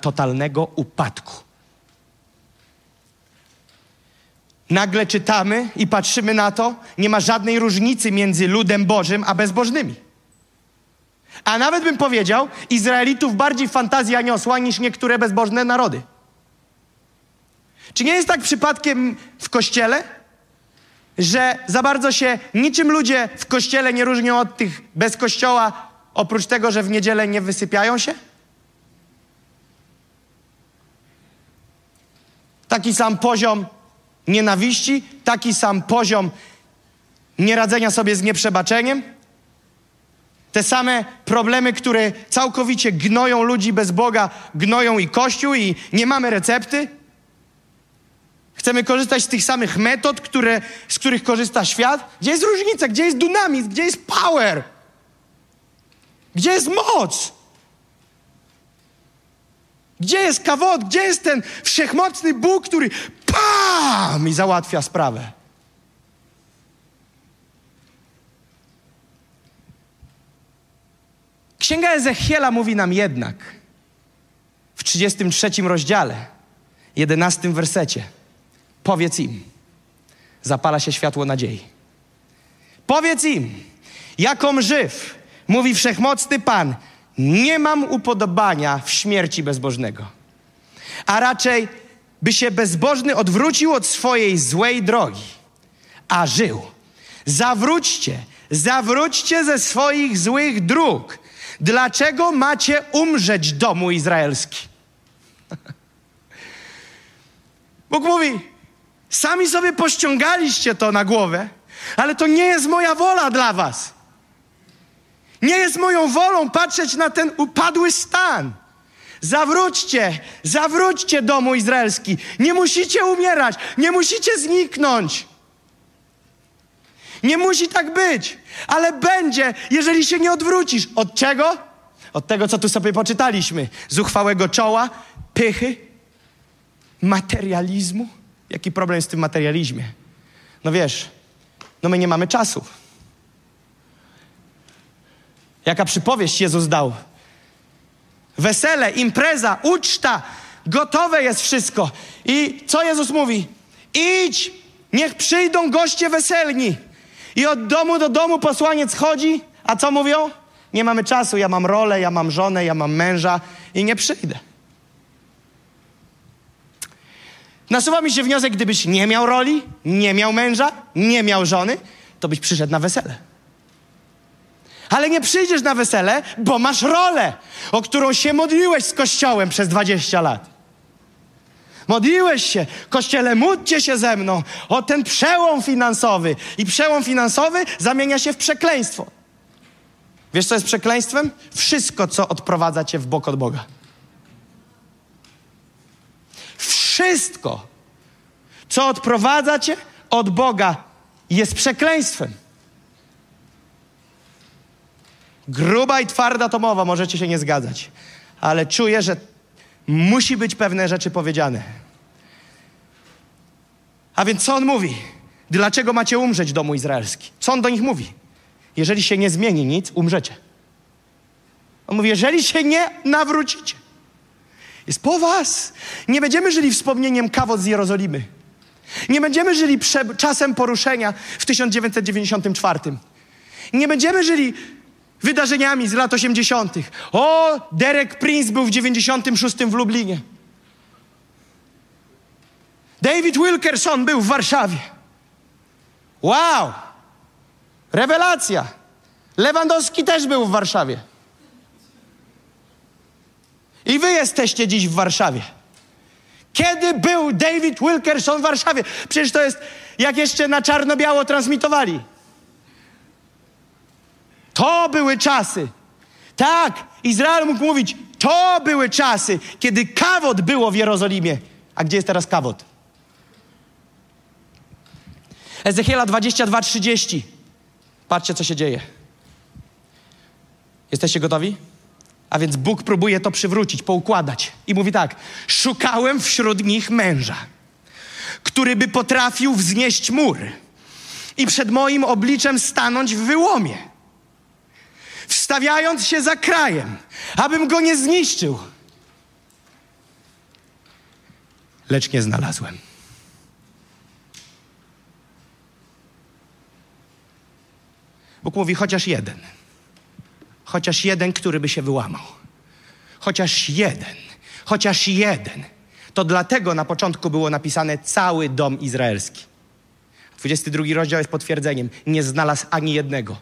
totalnego upadku. Nagle czytamy i patrzymy na to, nie ma żadnej różnicy między ludem Bożym a bezbożnymi. A nawet bym powiedział, Izraelitów bardziej fantazja niosła niż niektóre bezbożne narody. Czy nie jest tak przypadkiem w kościele? że za bardzo się niczym ludzie w kościele nie różnią od tych bez kościoła, oprócz tego, że w niedzielę nie wysypiają się? Taki sam poziom nienawiści, taki sam poziom nieradzenia sobie z nieprzebaczeniem. Te same problemy, które całkowicie gnoją ludzi bez Boga, gnoją i Kościół, i nie mamy recepty. Chcemy korzystać z tych samych metod, które, z których korzysta świat? Gdzie jest różnica? Gdzie jest dynamizm? Gdzie jest power? Gdzie jest moc? Gdzie jest kawod? Gdzie jest ten wszechmocny Bóg, który pam i załatwia sprawę? Księga Ezechiela mówi nam jednak w 33 rozdziale, 11 wersecie – Powiedz im, zapala się światło nadziei. Powiedz im, jaką żyw, mówi wszechmocny Pan, nie mam upodobania w śmierci bezbożnego, a raczej by się bezbożny odwrócił od swojej złej drogi, a żył. Zawróćcie, zawróćcie ze swoich złych dróg. Dlaczego macie umrzeć, domu izraelski? Bóg mówi, Sami sobie pościągaliście to na głowę, ale to nie jest moja wola dla was. Nie jest moją wolą patrzeć na ten upadły stan. Zawróćcie, zawróćcie domu izraelski. Nie musicie umierać, nie musicie zniknąć. Nie musi tak być, ale będzie, jeżeli się nie odwrócisz. Od czego? Od tego, co tu sobie poczytaliśmy. Zuchwałego czoła, pychy, materializmu. Jaki problem jest w tym materializmie? No wiesz, no my nie mamy czasu. Jaka przypowieść Jezus dał? Wesele, impreza, uczta, gotowe jest wszystko. I co Jezus mówi? Idź, niech przyjdą goście weselni. I od domu do domu posłaniec chodzi, a co mówią? Nie mamy czasu, ja mam rolę, ja mam żonę, ja mam męża i nie przyjdę. Nasuwa mi się wniosek, gdybyś nie miał roli, nie miał męża, nie miał żony, to byś przyszedł na wesele. Ale nie przyjdziesz na wesele, bo masz rolę, o którą się modliłeś z Kościołem przez 20 lat. Modliłeś się, Kościele, módlcie się ze mną o ten przełom finansowy. I przełom finansowy zamienia się w przekleństwo. Wiesz, co jest przekleństwem? Wszystko, co odprowadza cię w bok od Boga. Wszystko, co odprowadza cię od Boga, jest przekleństwem. Gruba i twarda to mowa, możecie się nie zgadzać, ale czuję, że musi być pewne rzeczy powiedziane. A więc co on mówi? Dlaczego macie umrzeć, domu izraelski? Co on do nich mówi? Jeżeli się nie zmieni nic, umrzecie. On mówi, jeżeli się nie nawrócicie, jest po was. Nie będziemy żyli wspomnieniem kawot z Jerozolimy. Nie będziemy żyli czasem poruszenia w 1994. Nie będziemy żyli wydarzeniami z lat 80. O, Derek Prince był w 96 w Lublinie. David Wilkerson był w Warszawie. Wow! Rewelacja! Lewandowski też był w Warszawie. I wy jesteście dziś w Warszawie. Kiedy był David Wilkerson w Warszawie? Przecież to jest, jak jeszcze na czarno-biało transmitowali. To były czasy. Tak, Izrael mógł mówić, to były czasy, kiedy kawot było w Jerozolimie. A gdzie jest teraz kawot? Ezechiela 22:30. Patrzcie, co się dzieje. Jesteście gotowi? A więc Bóg próbuje to przywrócić, poukładać. I mówi tak: Szukałem wśród nich męża, który by potrafił wznieść mur i przed moim obliczem stanąć w wyłomie, wstawiając się za krajem, abym go nie zniszczył. Lecz nie znalazłem. Bóg mówi chociaż jeden. Chociaż jeden, który by się wyłamał. Chociaż jeden. Chociaż jeden. To dlatego na początku było napisane cały dom izraelski. 22 rozdział jest potwierdzeniem. Nie znalazł ani jednego.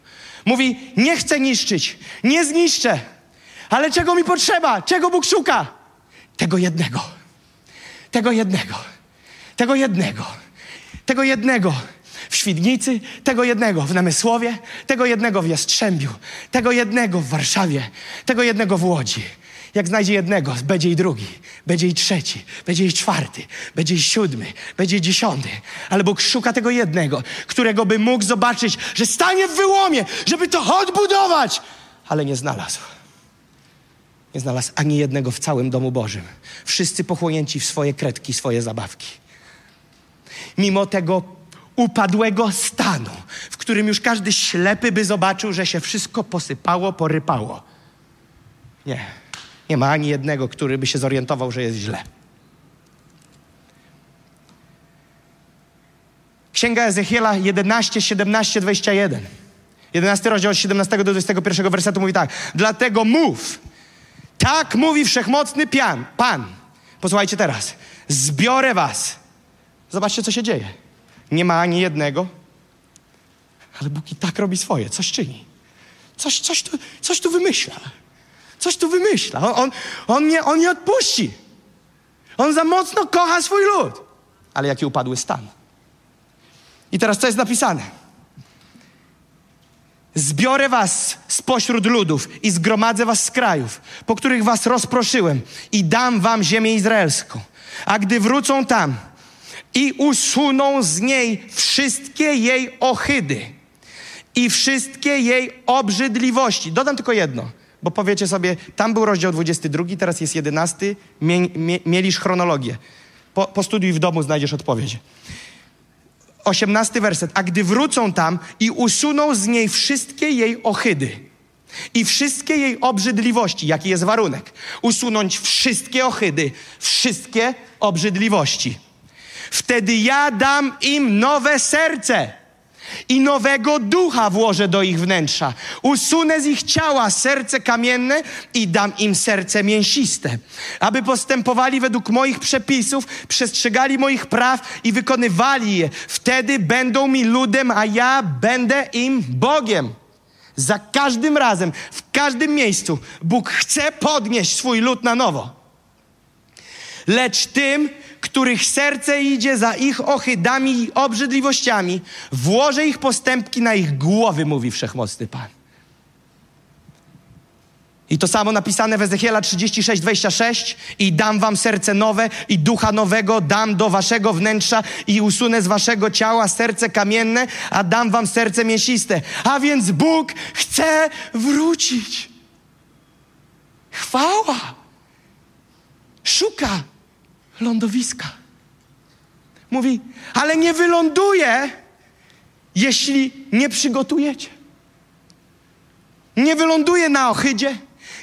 Mówi, nie chcę niszczyć, nie zniszczę. Ale czego mi potrzeba? Czego Bóg szuka? Tego jednego. Tego jednego. Tego jednego. Tego jednego w Świdnicy, tego jednego w Namysłowie, tego jednego w Jastrzębiu, tego jednego w Warszawie, tego jednego w Łodzi. Jak znajdzie jednego, będzie i drugi, będzie i trzeci, będzie i czwarty, będzie i siódmy, będzie i dziesiąty. Ale Bóg szuka tego jednego, którego by mógł zobaczyć, że stanie w wyłomie, żeby to odbudować. Ale nie znalazł. Nie znalazł ani jednego w całym domu Bożym. Wszyscy pochłonięci w swoje kredki, swoje zabawki. Mimo tego upadłego stanu, w którym już każdy ślepy by zobaczył, że się wszystko posypało, porypało. Nie. Nie ma ani jednego, który by się zorientował, że jest źle. Księga Ezechiela 11, 17, 21. 11 rozdział od 17 do 21 wersetu mówi tak. Dlatego mów. Tak mówi wszechmocny pian, Pan. Posłuchajcie teraz. Zbiorę was. Zobaczcie, co się dzieje. Nie ma ani jednego, ale Bóg i tak robi swoje, coś czyni. Coś, coś, tu, coś tu wymyśla. Coś tu wymyśla. On, on, on, nie, on nie odpuści. On za mocno kocha swój lud. Ale jaki upadły stan. I teraz co jest napisane? Zbiorę was spośród ludów i zgromadzę was z krajów, po których was rozproszyłem i dam wam ziemię izraelską. A gdy wrócą tam i usuną z niej wszystkie jej ohydy i wszystkie jej obrzydliwości. Dodam tylko jedno, bo powiecie sobie, tam był rozdział 22, teraz jest 11, mie, mie, mielisz chronologię. Po, postudiuj w domu, znajdziesz odpowiedź. 18 werset. A gdy wrócą tam i usuną z niej wszystkie jej ohydy i wszystkie jej obrzydliwości, jaki jest warunek? Usunąć wszystkie ohydy, wszystkie obrzydliwości. Wtedy ja dam im nowe serce i nowego ducha włożę do ich wnętrza. Usunę z ich ciała serce kamienne i dam im serce mięsiste, aby postępowali według moich przepisów, przestrzegali moich praw i wykonywali je. Wtedy będą mi ludem, a ja będę im Bogiem. Za każdym razem, w każdym miejscu Bóg chce podnieść swój lud na nowo. Lecz tym, których serce idzie za ich ohydami i obrzydliwościami, włożę ich postępki na ich głowy, mówi wszechmocny Pan. I to samo napisane w Ezechiela 36, 26 i dam wam serce nowe i ducha nowego dam do waszego wnętrza i usunę z waszego ciała serce kamienne, a dam wam serce mięsiste. A więc Bóg chce wrócić. Chwała. Szuka lądowiska. Mówi, ale nie wyląduje, jeśli nie przygotujecie. Nie wyląduje na ohydzie,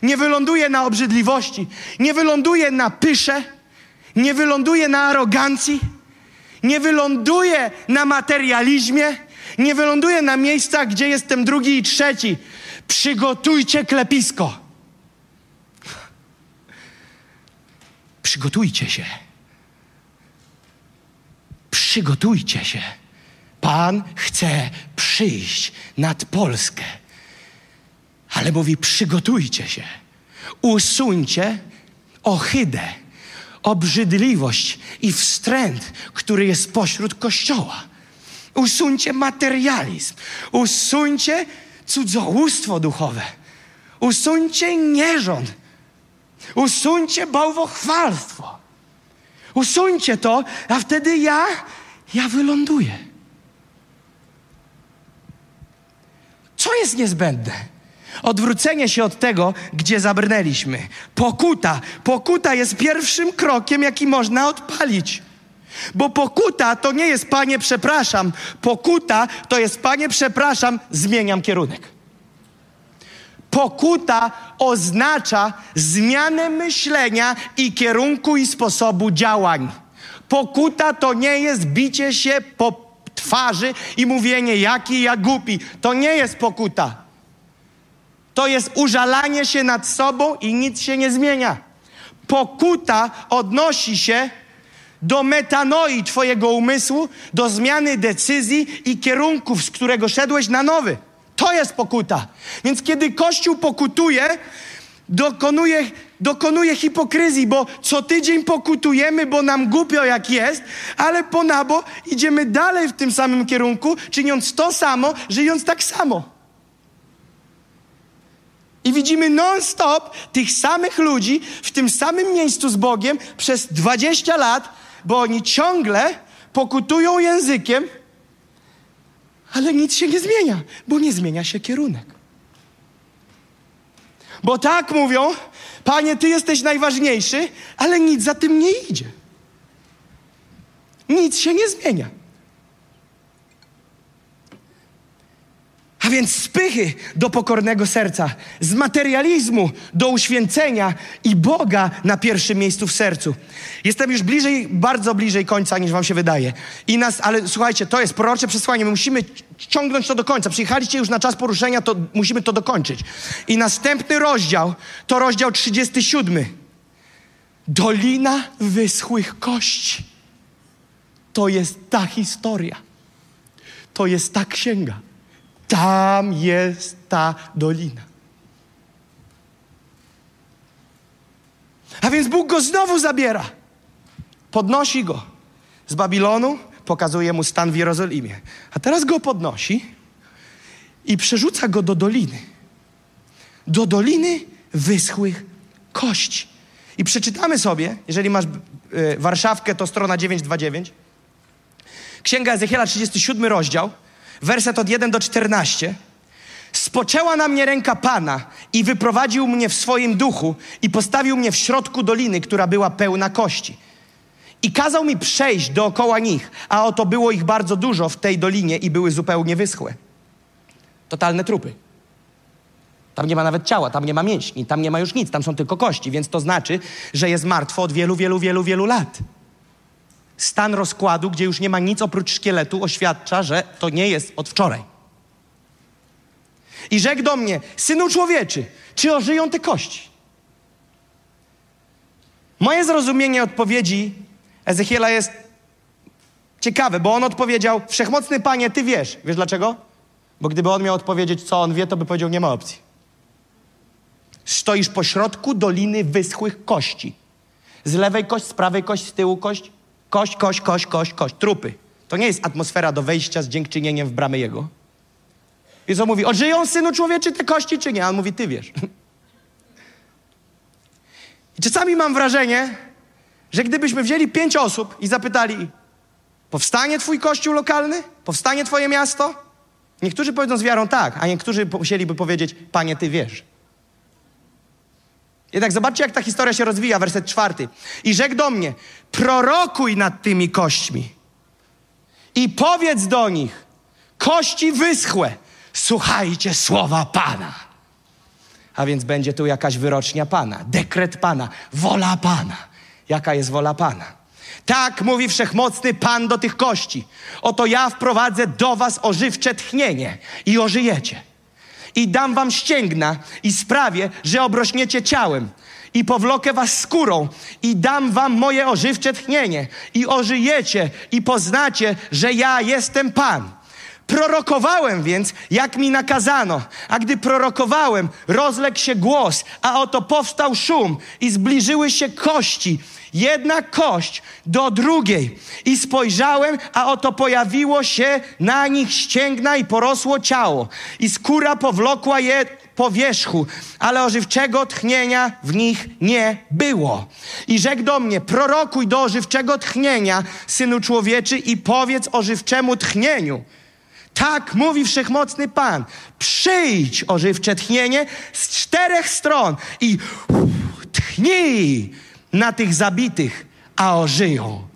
nie wyląduje na obrzydliwości, nie wyląduje na pysze, nie wyląduje na arogancji, nie wyląduje na materializmie, nie wyląduje na miejscach, gdzie jestem drugi i trzeci. Przygotujcie klepisko. Przygotujcie się. Przygotujcie się. Pan chce przyjść nad Polskę. Ale mówi: przygotujcie się. Usuńcie ohydę, obrzydliwość i wstręt, który jest pośród kościoła. Usuńcie materializm. Usuńcie cudzołóstwo duchowe. Usuńcie nierząd Usuńcie bałwochwalstwo. Usuńcie to, a wtedy ja, ja wyląduję. Co jest niezbędne? Odwrócenie się od tego, gdzie zabrnęliśmy. Pokuta. Pokuta jest pierwszym krokiem, jaki można odpalić. Bo pokuta to nie jest panie, przepraszam. Pokuta to jest panie, przepraszam, zmieniam kierunek. Pokuta oznacza zmianę myślenia i kierunku i sposobu działań. Pokuta to nie jest bicie się po twarzy i mówienie, jaki ja głupi. To nie jest pokuta. To jest użalanie się nad sobą i nic się nie zmienia. Pokuta odnosi się do metanoi Twojego umysłu, do zmiany decyzji i kierunków, z którego szedłeś na nowy. To jest pokuta. Więc kiedy Kościół pokutuje, dokonuje, dokonuje hipokryzji, bo co tydzień pokutujemy, bo nam głupio jak jest, ale po nabo idziemy dalej w tym samym kierunku, czyniąc to samo, żyjąc tak samo. I widzimy non-stop tych samych ludzi w tym samym miejscu z Bogiem przez 20 lat, bo oni ciągle pokutują językiem, ale nic się nie zmienia, bo nie zmienia się kierunek. Bo tak mówią, panie, ty jesteś najważniejszy, ale nic za tym nie idzie. Nic się nie zmienia. A więc z pychy do pokornego serca, z materializmu do uświęcenia i Boga na pierwszym miejscu w sercu. Jestem już bliżej, bardzo bliżej końca niż wam się wydaje. I nas, ale słuchajcie, to jest prorocze przesłanie. My musimy ciągnąć to do końca. Przyjechaliście już na czas poruszenia, to musimy to dokończyć. I następny rozdział to rozdział 37. Dolina wyschłych kości. To jest ta historia. To jest ta księga. Tam jest ta dolina. A więc Bóg go znowu zabiera. Podnosi go z Babilonu, pokazuje mu stan w Jerozolimie. A teraz go podnosi i przerzuca go do doliny. Do doliny wyschłych kości. I przeczytamy sobie, jeżeli masz y, Warszawkę, to strona 929. Księga Ezechiela, 37 rozdział, werset od 1 do 14. Spoczęła na mnie ręka Pana i wyprowadził mnie w swoim duchu i postawił mnie w środku doliny, która była pełna kości. I kazał mi przejść dookoła nich, a oto było ich bardzo dużo w tej dolinie i były zupełnie wyschłe. Totalne trupy. Tam nie ma nawet ciała, tam nie ma mięśni, tam nie ma już nic, tam są tylko kości, więc to znaczy, że jest martwo od wielu, wielu, wielu, wielu lat. Stan rozkładu, gdzie już nie ma nic oprócz szkieletu, oświadcza, że to nie jest od wczoraj. I rzekł do mnie, synu człowieczy, czy ożyją te kości? Moje zrozumienie odpowiedzi Ezechiela jest ciekawe, bo on odpowiedział, wszechmocny panie, ty wiesz. Wiesz dlaczego? Bo gdyby on miał odpowiedzieć, co on wie, to by powiedział, nie ma opcji. Stoisz pośrodku doliny wyschłych kości. Z lewej kość, z prawej kość, z tyłu kość. Kość, kość, kość, kość, kość. Trupy. To nie jest atmosfera do wejścia z dziękczynieniem w bramy Jego. I co mówi, ożyją synu człowieczy te kości, czy nie? A on mówi, ty wiesz. I czasami mam wrażenie, że gdybyśmy wzięli pięć osób i zapytali, powstanie twój kościół lokalny? Powstanie twoje miasto? Niektórzy powiedzą z wiarą tak, a niektórzy musieliby powiedzieć, panie, ty wiesz. Jednak zobaczcie, jak ta historia się rozwija, werset czwarty. I rzekł do mnie, prorokuj nad tymi kośćmi i powiedz do nich, kości wyschłe, słuchajcie słowa Pana. A więc będzie tu jakaś wyrocznia Pana, dekret Pana, wola Pana. Jaka jest wola Pana? Tak mówi wszechmocny Pan do tych kości. Oto ja wprowadzę do was ożywcze tchnienie i ożyjecie. I dam wam ścięgna i sprawię, że obrośniecie ciałem. I powlokę was skórą i dam wam moje ożywcze tchnienie. I ożyjecie i poznacie, że ja jestem Pan. Prorokowałem więc, jak mi nakazano, a gdy prorokowałem, rozległ się głos, a oto powstał szum i zbliżyły się kości, jedna kość do drugiej. I spojrzałem, a oto pojawiło się na nich ścięgna i porosło ciało, i skóra powlokła je po wierzchu, ale ożywczego tchnienia w nich nie było. I rzekł do mnie, prorokuj do ożywczego tchnienia, synu człowieczy, i powiedz ożywczemu tchnieniu. Tak mówi wszechmocny Pan. Przyjdź ożywcze tchnienie z czterech stron i tchnij na tych zabitych, a ożyją.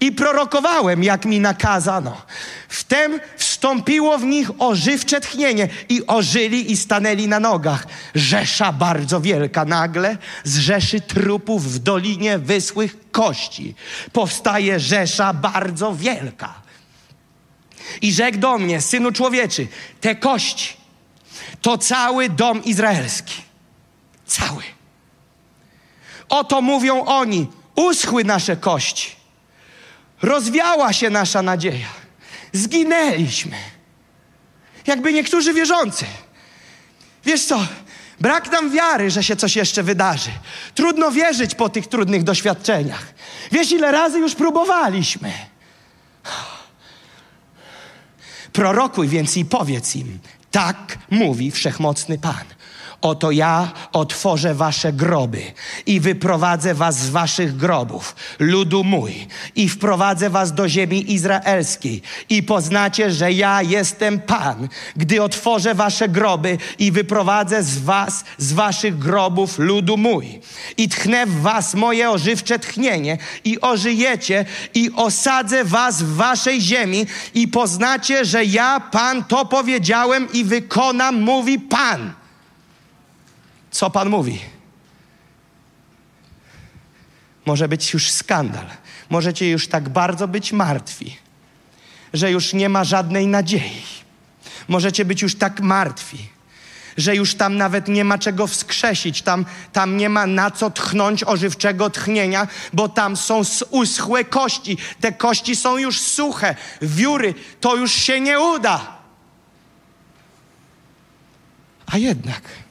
I prorokowałem, jak mi nakazano. Wtem wstąpiło w nich ożywcze tchnienie i ożyli i stanęli na nogach. Rzesza bardzo wielka nagle z rzeszy trupów w dolinie wyschłych kości. Powstaje rzesza bardzo wielka. I rzekł do mnie, synu człowieczy, te kości to cały dom izraelski. Cały. Oto mówią oni, uschły nasze kości. Rozwiała się nasza nadzieja. Zginęliśmy. Jakby niektórzy wierzący. Wiesz co? Brak nam wiary, że się coś jeszcze wydarzy. Trudno wierzyć po tych trudnych doświadczeniach. Wiesz, ile razy już próbowaliśmy. Prorokuj więc i powiedz im, tak mówi wszechmocny Pan. Oto ja otworzę wasze groby i wyprowadzę was z waszych grobów, ludu mój, i wprowadzę was do ziemi izraelskiej. I poznacie, że ja jestem Pan, gdy otworzę wasze groby i wyprowadzę z was, z waszych grobów, ludu mój. I tchnę w was moje ożywcze tchnienie i ożyjecie i osadzę was w waszej ziemi i poznacie, że ja, Pan, to powiedziałem i wykonam, mówi Pan. Co Pan mówi? Może być już skandal. Możecie już tak bardzo być martwi, że już nie ma żadnej nadziei. Możecie być już tak martwi, że już tam nawet nie ma czego wskrzesić, tam, tam nie ma na co tchnąć ożywczego tchnienia, bo tam są uschłe kości. Te kości są już suche, wióry, to już się nie uda. A jednak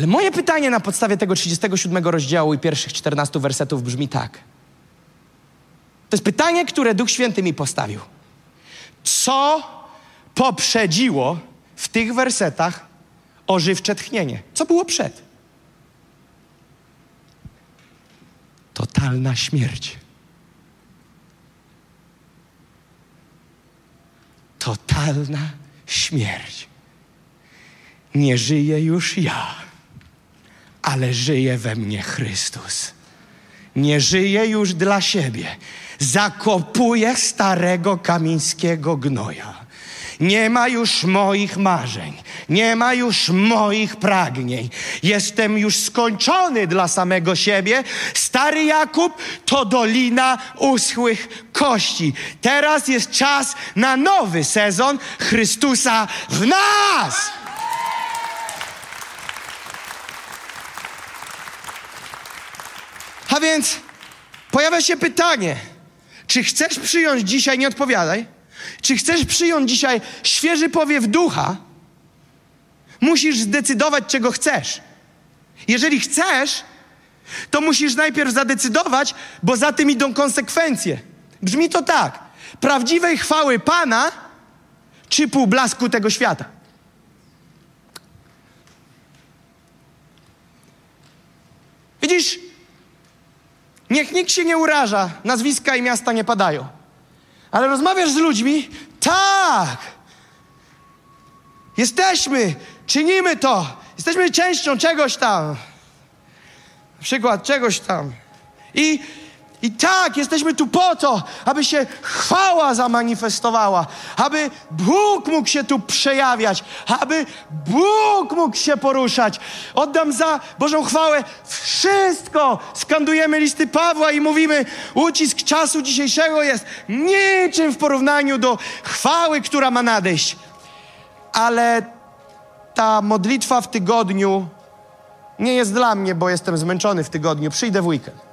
Ale moje pytanie na podstawie tego 37 rozdziału i pierwszych 14 wersetów brzmi tak. To jest pytanie, które Duch Święty mi postawił. Co poprzedziło w tych wersetach ożywcze tchnienie. Co było przed? Totalna śmierć. Totalna śmierć. Nie żyję już ja, ale żyje we mnie Chrystus. Nie żyję już dla siebie. Zakopuję starego kamińskiego gnoja. Nie ma już moich marzeń, nie ma już moich pragnień. Jestem już skończony dla samego siebie. Stary Jakub to dolina uschłych kości. Teraz jest czas na nowy sezon Chrystusa w nas. A więc pojawia się pytanie, czy chcesz przyjąć dzisiaj, nie odpowiadaj, czy chcesz przyjąć dzisiaj świeży powiew ducha, musisz zdecydować, czego chcesz. Jeżeli chcesz, to musisz najpierw zadecydować, bo za tym idą konsekwencje. Brzmi to tak: prawdziwej chwały Pana, czy półblasku tego świata. Widzisz, niech nikt się nie uraża, nazwiska i miasta nie padają. Ale rozmawiasz z ludźmi, tak. Jesteśmy, czynimy to. Jesteśmy częścią czegoś tam. Na przykład czegoś tam. I i tak, jesteśmy tu po to, aby się chwała zamanifestowała, aby Bóg mógł się tu przejawiać, aby Bóg mógł się poruszać. Oddam za Bożą chwałę wszystko. Skandujemy listy Pawła i mówimy, ucisk czasu dzisiejszego jest niczym w porównaniu do chwały, która ma nadejść. Ale ta modlitwa w tygodniu nie jest dla mnie, bo jestem zmęczony w tygodniu. Przyjdę w weekend.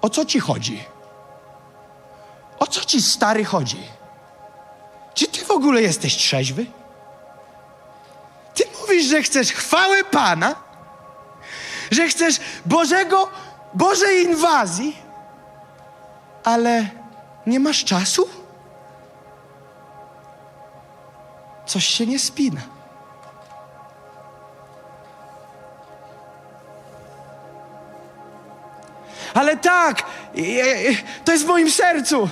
O co ci chodzi? O co ci stary chodzi? Czy ty w ogóle jesteś trzeźwy? Ty mówisz, że chcesz chwały Pana, że chcesz Bożego, Bożej inwazji, ale nie masz czasu? Coś się nie spina. Ale tak, to jest w moim sercu.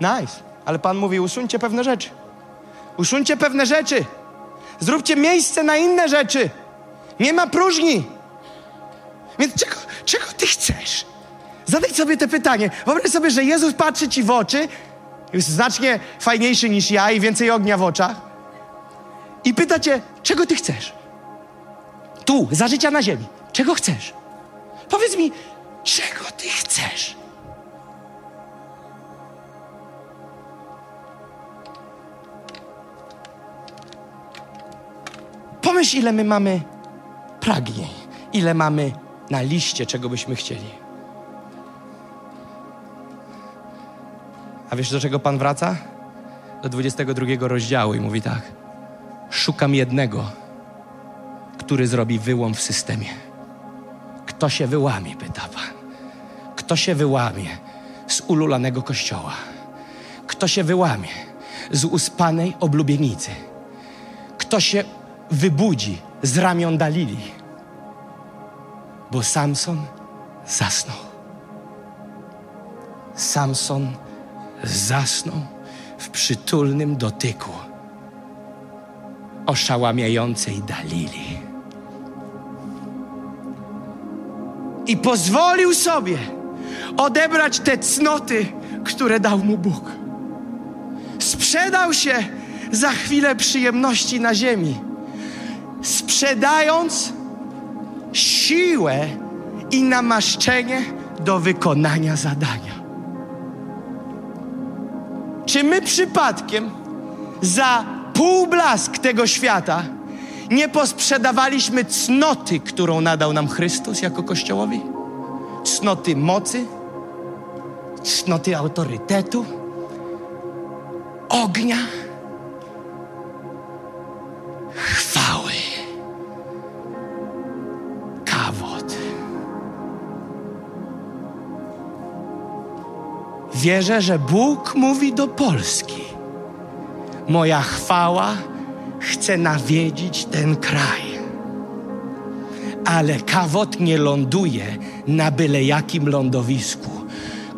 Nice. Ale Pan mówi, usuńcie pewne rzeczy. Usuńcie pewne rzeczy. Zróbcie miejsce na inne rzeczy. Nie ma próżni. Więc czego, czego ty chcesz? Zadaj sobie te pytanie. Wyobraź sobie, że Jezus patrzy ci w oczy, jest znacznie fajniejszy niż ja i więcej ognia w oczach. I pyta cię, czego ty chcesz? Tu, za życia na ziemi. Czego chcesz? Powiedz mi, Czego ty chcesz? Pomyśl, ile my mamy pragnień, ile mamy na liście, czego byśmy chcieli. A wiesz, do czego Pan wraca? Do 22 rozdziału i mówi tak: Szukam jednego, który zrobi wyłom w systemie. Kto się wyłamie, pyta Pan. Kto się wyłamie z ululanego kościoła? Kto się wyłamie z uspanej oblubienicy? Kto się wybudzi z ramion Dalili? Bo Samson zasnął. Samson zasnął w przytulnym dotyku oszałamiającej Dalili. I pozwolił sobie odebrać te cnoty, które dał mu Bóg. Sprzedał się za chwilę przyjemności na ziemi, sprzedając siłę i namaszczenie do wykonania zadania. Czy my przypadkiem za półblask tego świata nie posprzedawaliśmy cnoty, którą nadał nam Chrystus jako Kościołowi? Cnoty mocy, cnoty autorytetu, ognia, chwały, kawot. Wierzę, że Bóg mówi do Polski. Moja chwała chce nawiedzić ten kraj. Ale kawot nie ląduje na byle jakim lądowisku.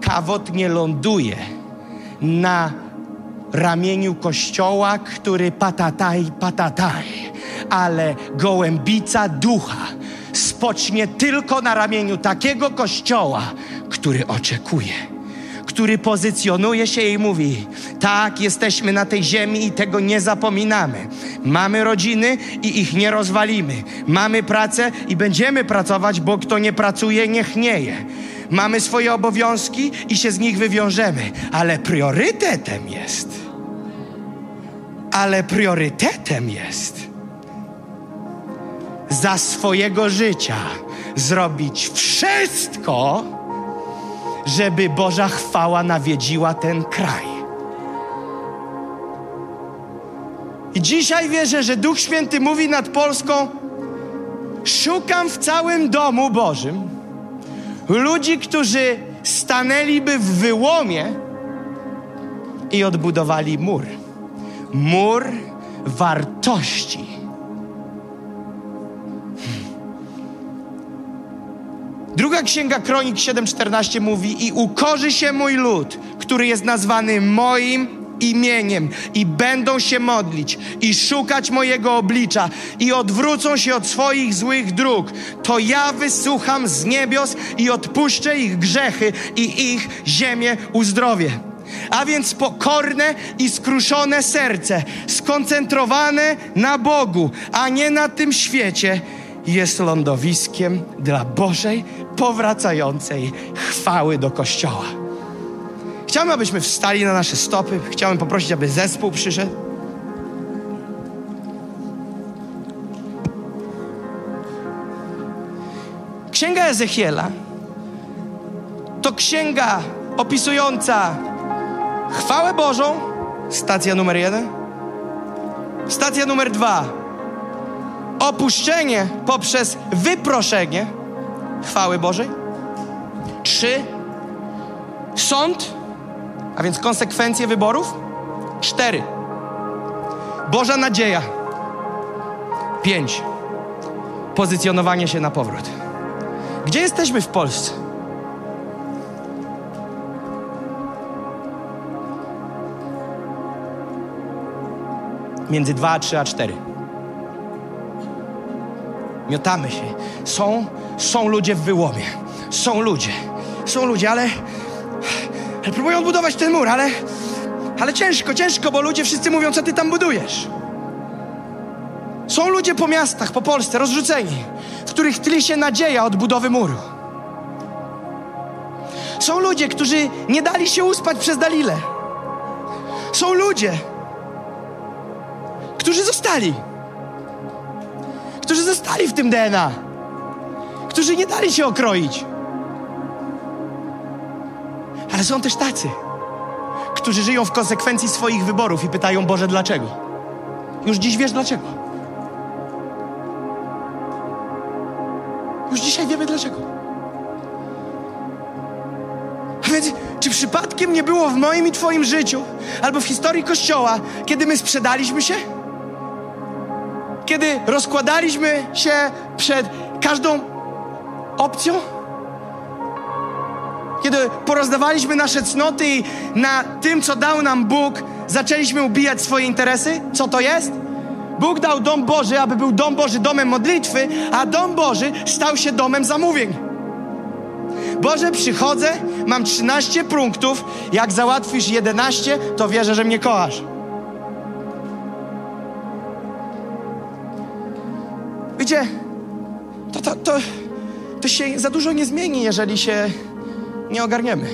Kawot nie ląduje na ramieniu kościoła, który patataj, patataj, ale gołębica ducha spocznie tylko na ramieniu takiego kościoła, który oczekuje, który pozycjonuje się i mówi: Tak, jesteśmy na tej ziemi i tego nie zapominamy. Mamy rodziny i ich nie rozwalimy. Mamy pracę i będziemy pracować, bo kto nie pracuje, niech nieje. Mamy swoje obowiązki i się z nich wywiążemy, ale priorytetem jest. Ale priorytetem jest za swojego życia zrobić wszystko, żeby Boża chwała nawiedziła ten kraj. I dzisiaj wierzę, że Duch Święty mówi nad Polską: Szukam w całym domu Bożym ludzi, którzy stanęliby w wyłomie i odbudowali mur. Mur wartości. Druga księga Kronik 7:14 mówi: I ukorzy się mój lud, który jest nazwany moim imieniem, i będą się modlić, i szukać mojego oblicza, i odwrócą się od swoich złych dróg. To ja wysłucham z niebios i odpuszczę ich grzechy, i ich ziemię uzdrowię. A więc pokorne i skruszone serce, skoncentrowane na Bogu, a nie na tym świecie, jest lądowiskiem dla Bożej powracającej chwały do Kościoła. Chciałbym, abyśmy wstali na nasze stopy. Chciałbym poprosić, aby zespół przyszedł. Księga Ezechiela to księga opisująca chwałę Bożą, stacja numer jeden. Stacja numer dwa opuszczenie poprzez wyproszenie chwały Bożej. Trzy, sąd, a więc konsekwencje wyborów. Cztery, Boża nadzieja. Pięć, pozycjonowanie się na powrót. Gdzie jesteśmy w Polsce? Między dwa trzy a cztery miotamy się. Są, są ludzie w wyłomie. Są ludzie. Są ludzie, ale, ale próbują odbudować ten mur, ale, ale ciężko, ciężko, bo ludzie wszyscy mówią, co ty tam budujesz. Są ludzie po miastach, po Polsce, rozrzuceni, w których tli się nadzieja odbudowy muru. Są ludzie, którzy nie dali się uspać przez Dalile. Są ludzie, którzy zostali którzy zostali w tym DNA, którzy nie dali się okroić. Ale są też tacy, którzy żyją w konsekwencji swoich wyborów i pytają Boże, dlaczego? Już dziś wiesz dlaczego. Już dzisiaj wiemy dlaczego. A więc, czy przypadkiem nie było w moim i Twoim życiu, albo w historii Kościoła, kiedy my sprzedaliśmy się? Kiedy rozkładaliśmy się przed każdą opcją? Kiedy porozdawaliśmy nasze cnoty i na tym, co dał nam Bóg, zaczęliśmy ubijać swoje interesy? Co to jest? Bóg dał dom Boży, aby był dom Boży domem modlitwy, a dom Boży stał się domem zamówień. Boże, przychodzę, mam 13 punktów, jak załatwisz 11, to wierzę, że mnie kochasz. Wiecie, to, to, to, to się za dużo nie zmieni, jeżeli się nie ogarniemy.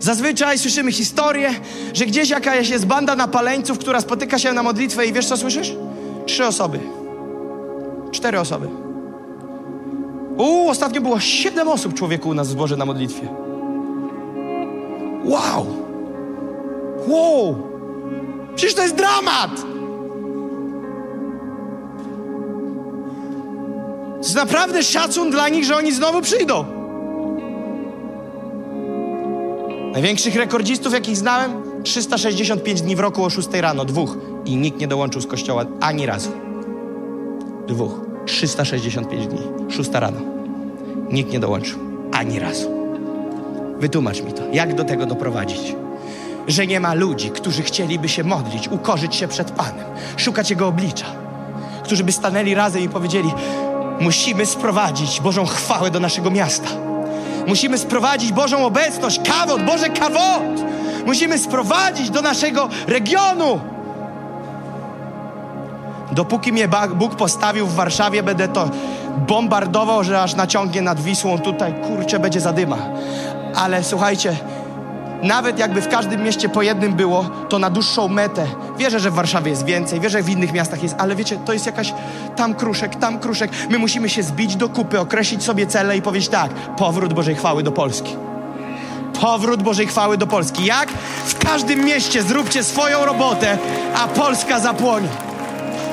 Zazwyczaj słyszymy historię, że gdzieś jakaś jest banda napaleńców, która spotyka się na modlitwę i wiesz co słyszysz? Trzy osoby. Cztery osoby. U, ostatnio było siedem osób człowieku u nas w zborze na modlitwie. Wow! Wow! Przecież to jest dramat! Jest naprawdę szacun dla nich, że oni znowu przyjdą. Największych rekordzistów, jakich znałem, 365 dni w roku o 6 rano, dwóch. I nikt nie dołączył z kościoła ani razu. Dwóch. 365 dni, 6 rano. Nikt nie dołączył ani razu. Wytłumacz mi to, jak do tego doprowadzić? Że nie ma ludzi, którzy chcieliby się modlić, ukorzyć się przed Panem, szukać Jego oblicza, którzy by stanęli razem i powiedzieli: Musimy sprowadzić Bożą chwałę do naszego miasta. Musimy sprowadzić Bożą obecność, kawot, Boże kawot. Musimy sprowadzić do naszego regionu. Dopóki mnie Bóg postawił w Warszawie, będę to bombardował, że aż naciągnie nad Wisłą. Tutaj, kurczę, będzie zadyma. Ale słuchajcie, nawet jakby w każdym mieście po jednym było, to na dłuższą metę. Wierzę, że w Warszawie jest więcej, wierzę, że w innych miastach jest, ale wiecie, to jest jakaś tam kruszek, tam kruszek. My musimy się zbić do kupy, określić sobie cele i powiedzieć tak, powrót Bożej chwały do Polski. Powrót Bożej chwały do Polski. Jak? W każdym mieście zróbcie swoją robotę, a Polska zapłonie.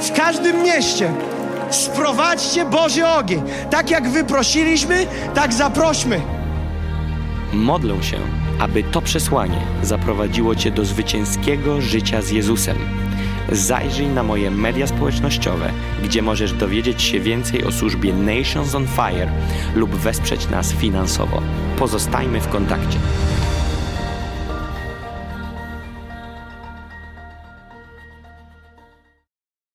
W każdym mieście sprowadźcie Boży ogień. Tak jak wyprosiliśmy, tak zaprośmy. Modlę się, aby to przesłanie zaprowadziło Cię do zwycięskiego życia z Jezusem. Zajrzyj na moje media społecznościowe, gdzie możesz dowiedzieć się więcej o służbie Nations on Fire lub wesprzeć nas finansowo. Pozostajmy w kontakcie.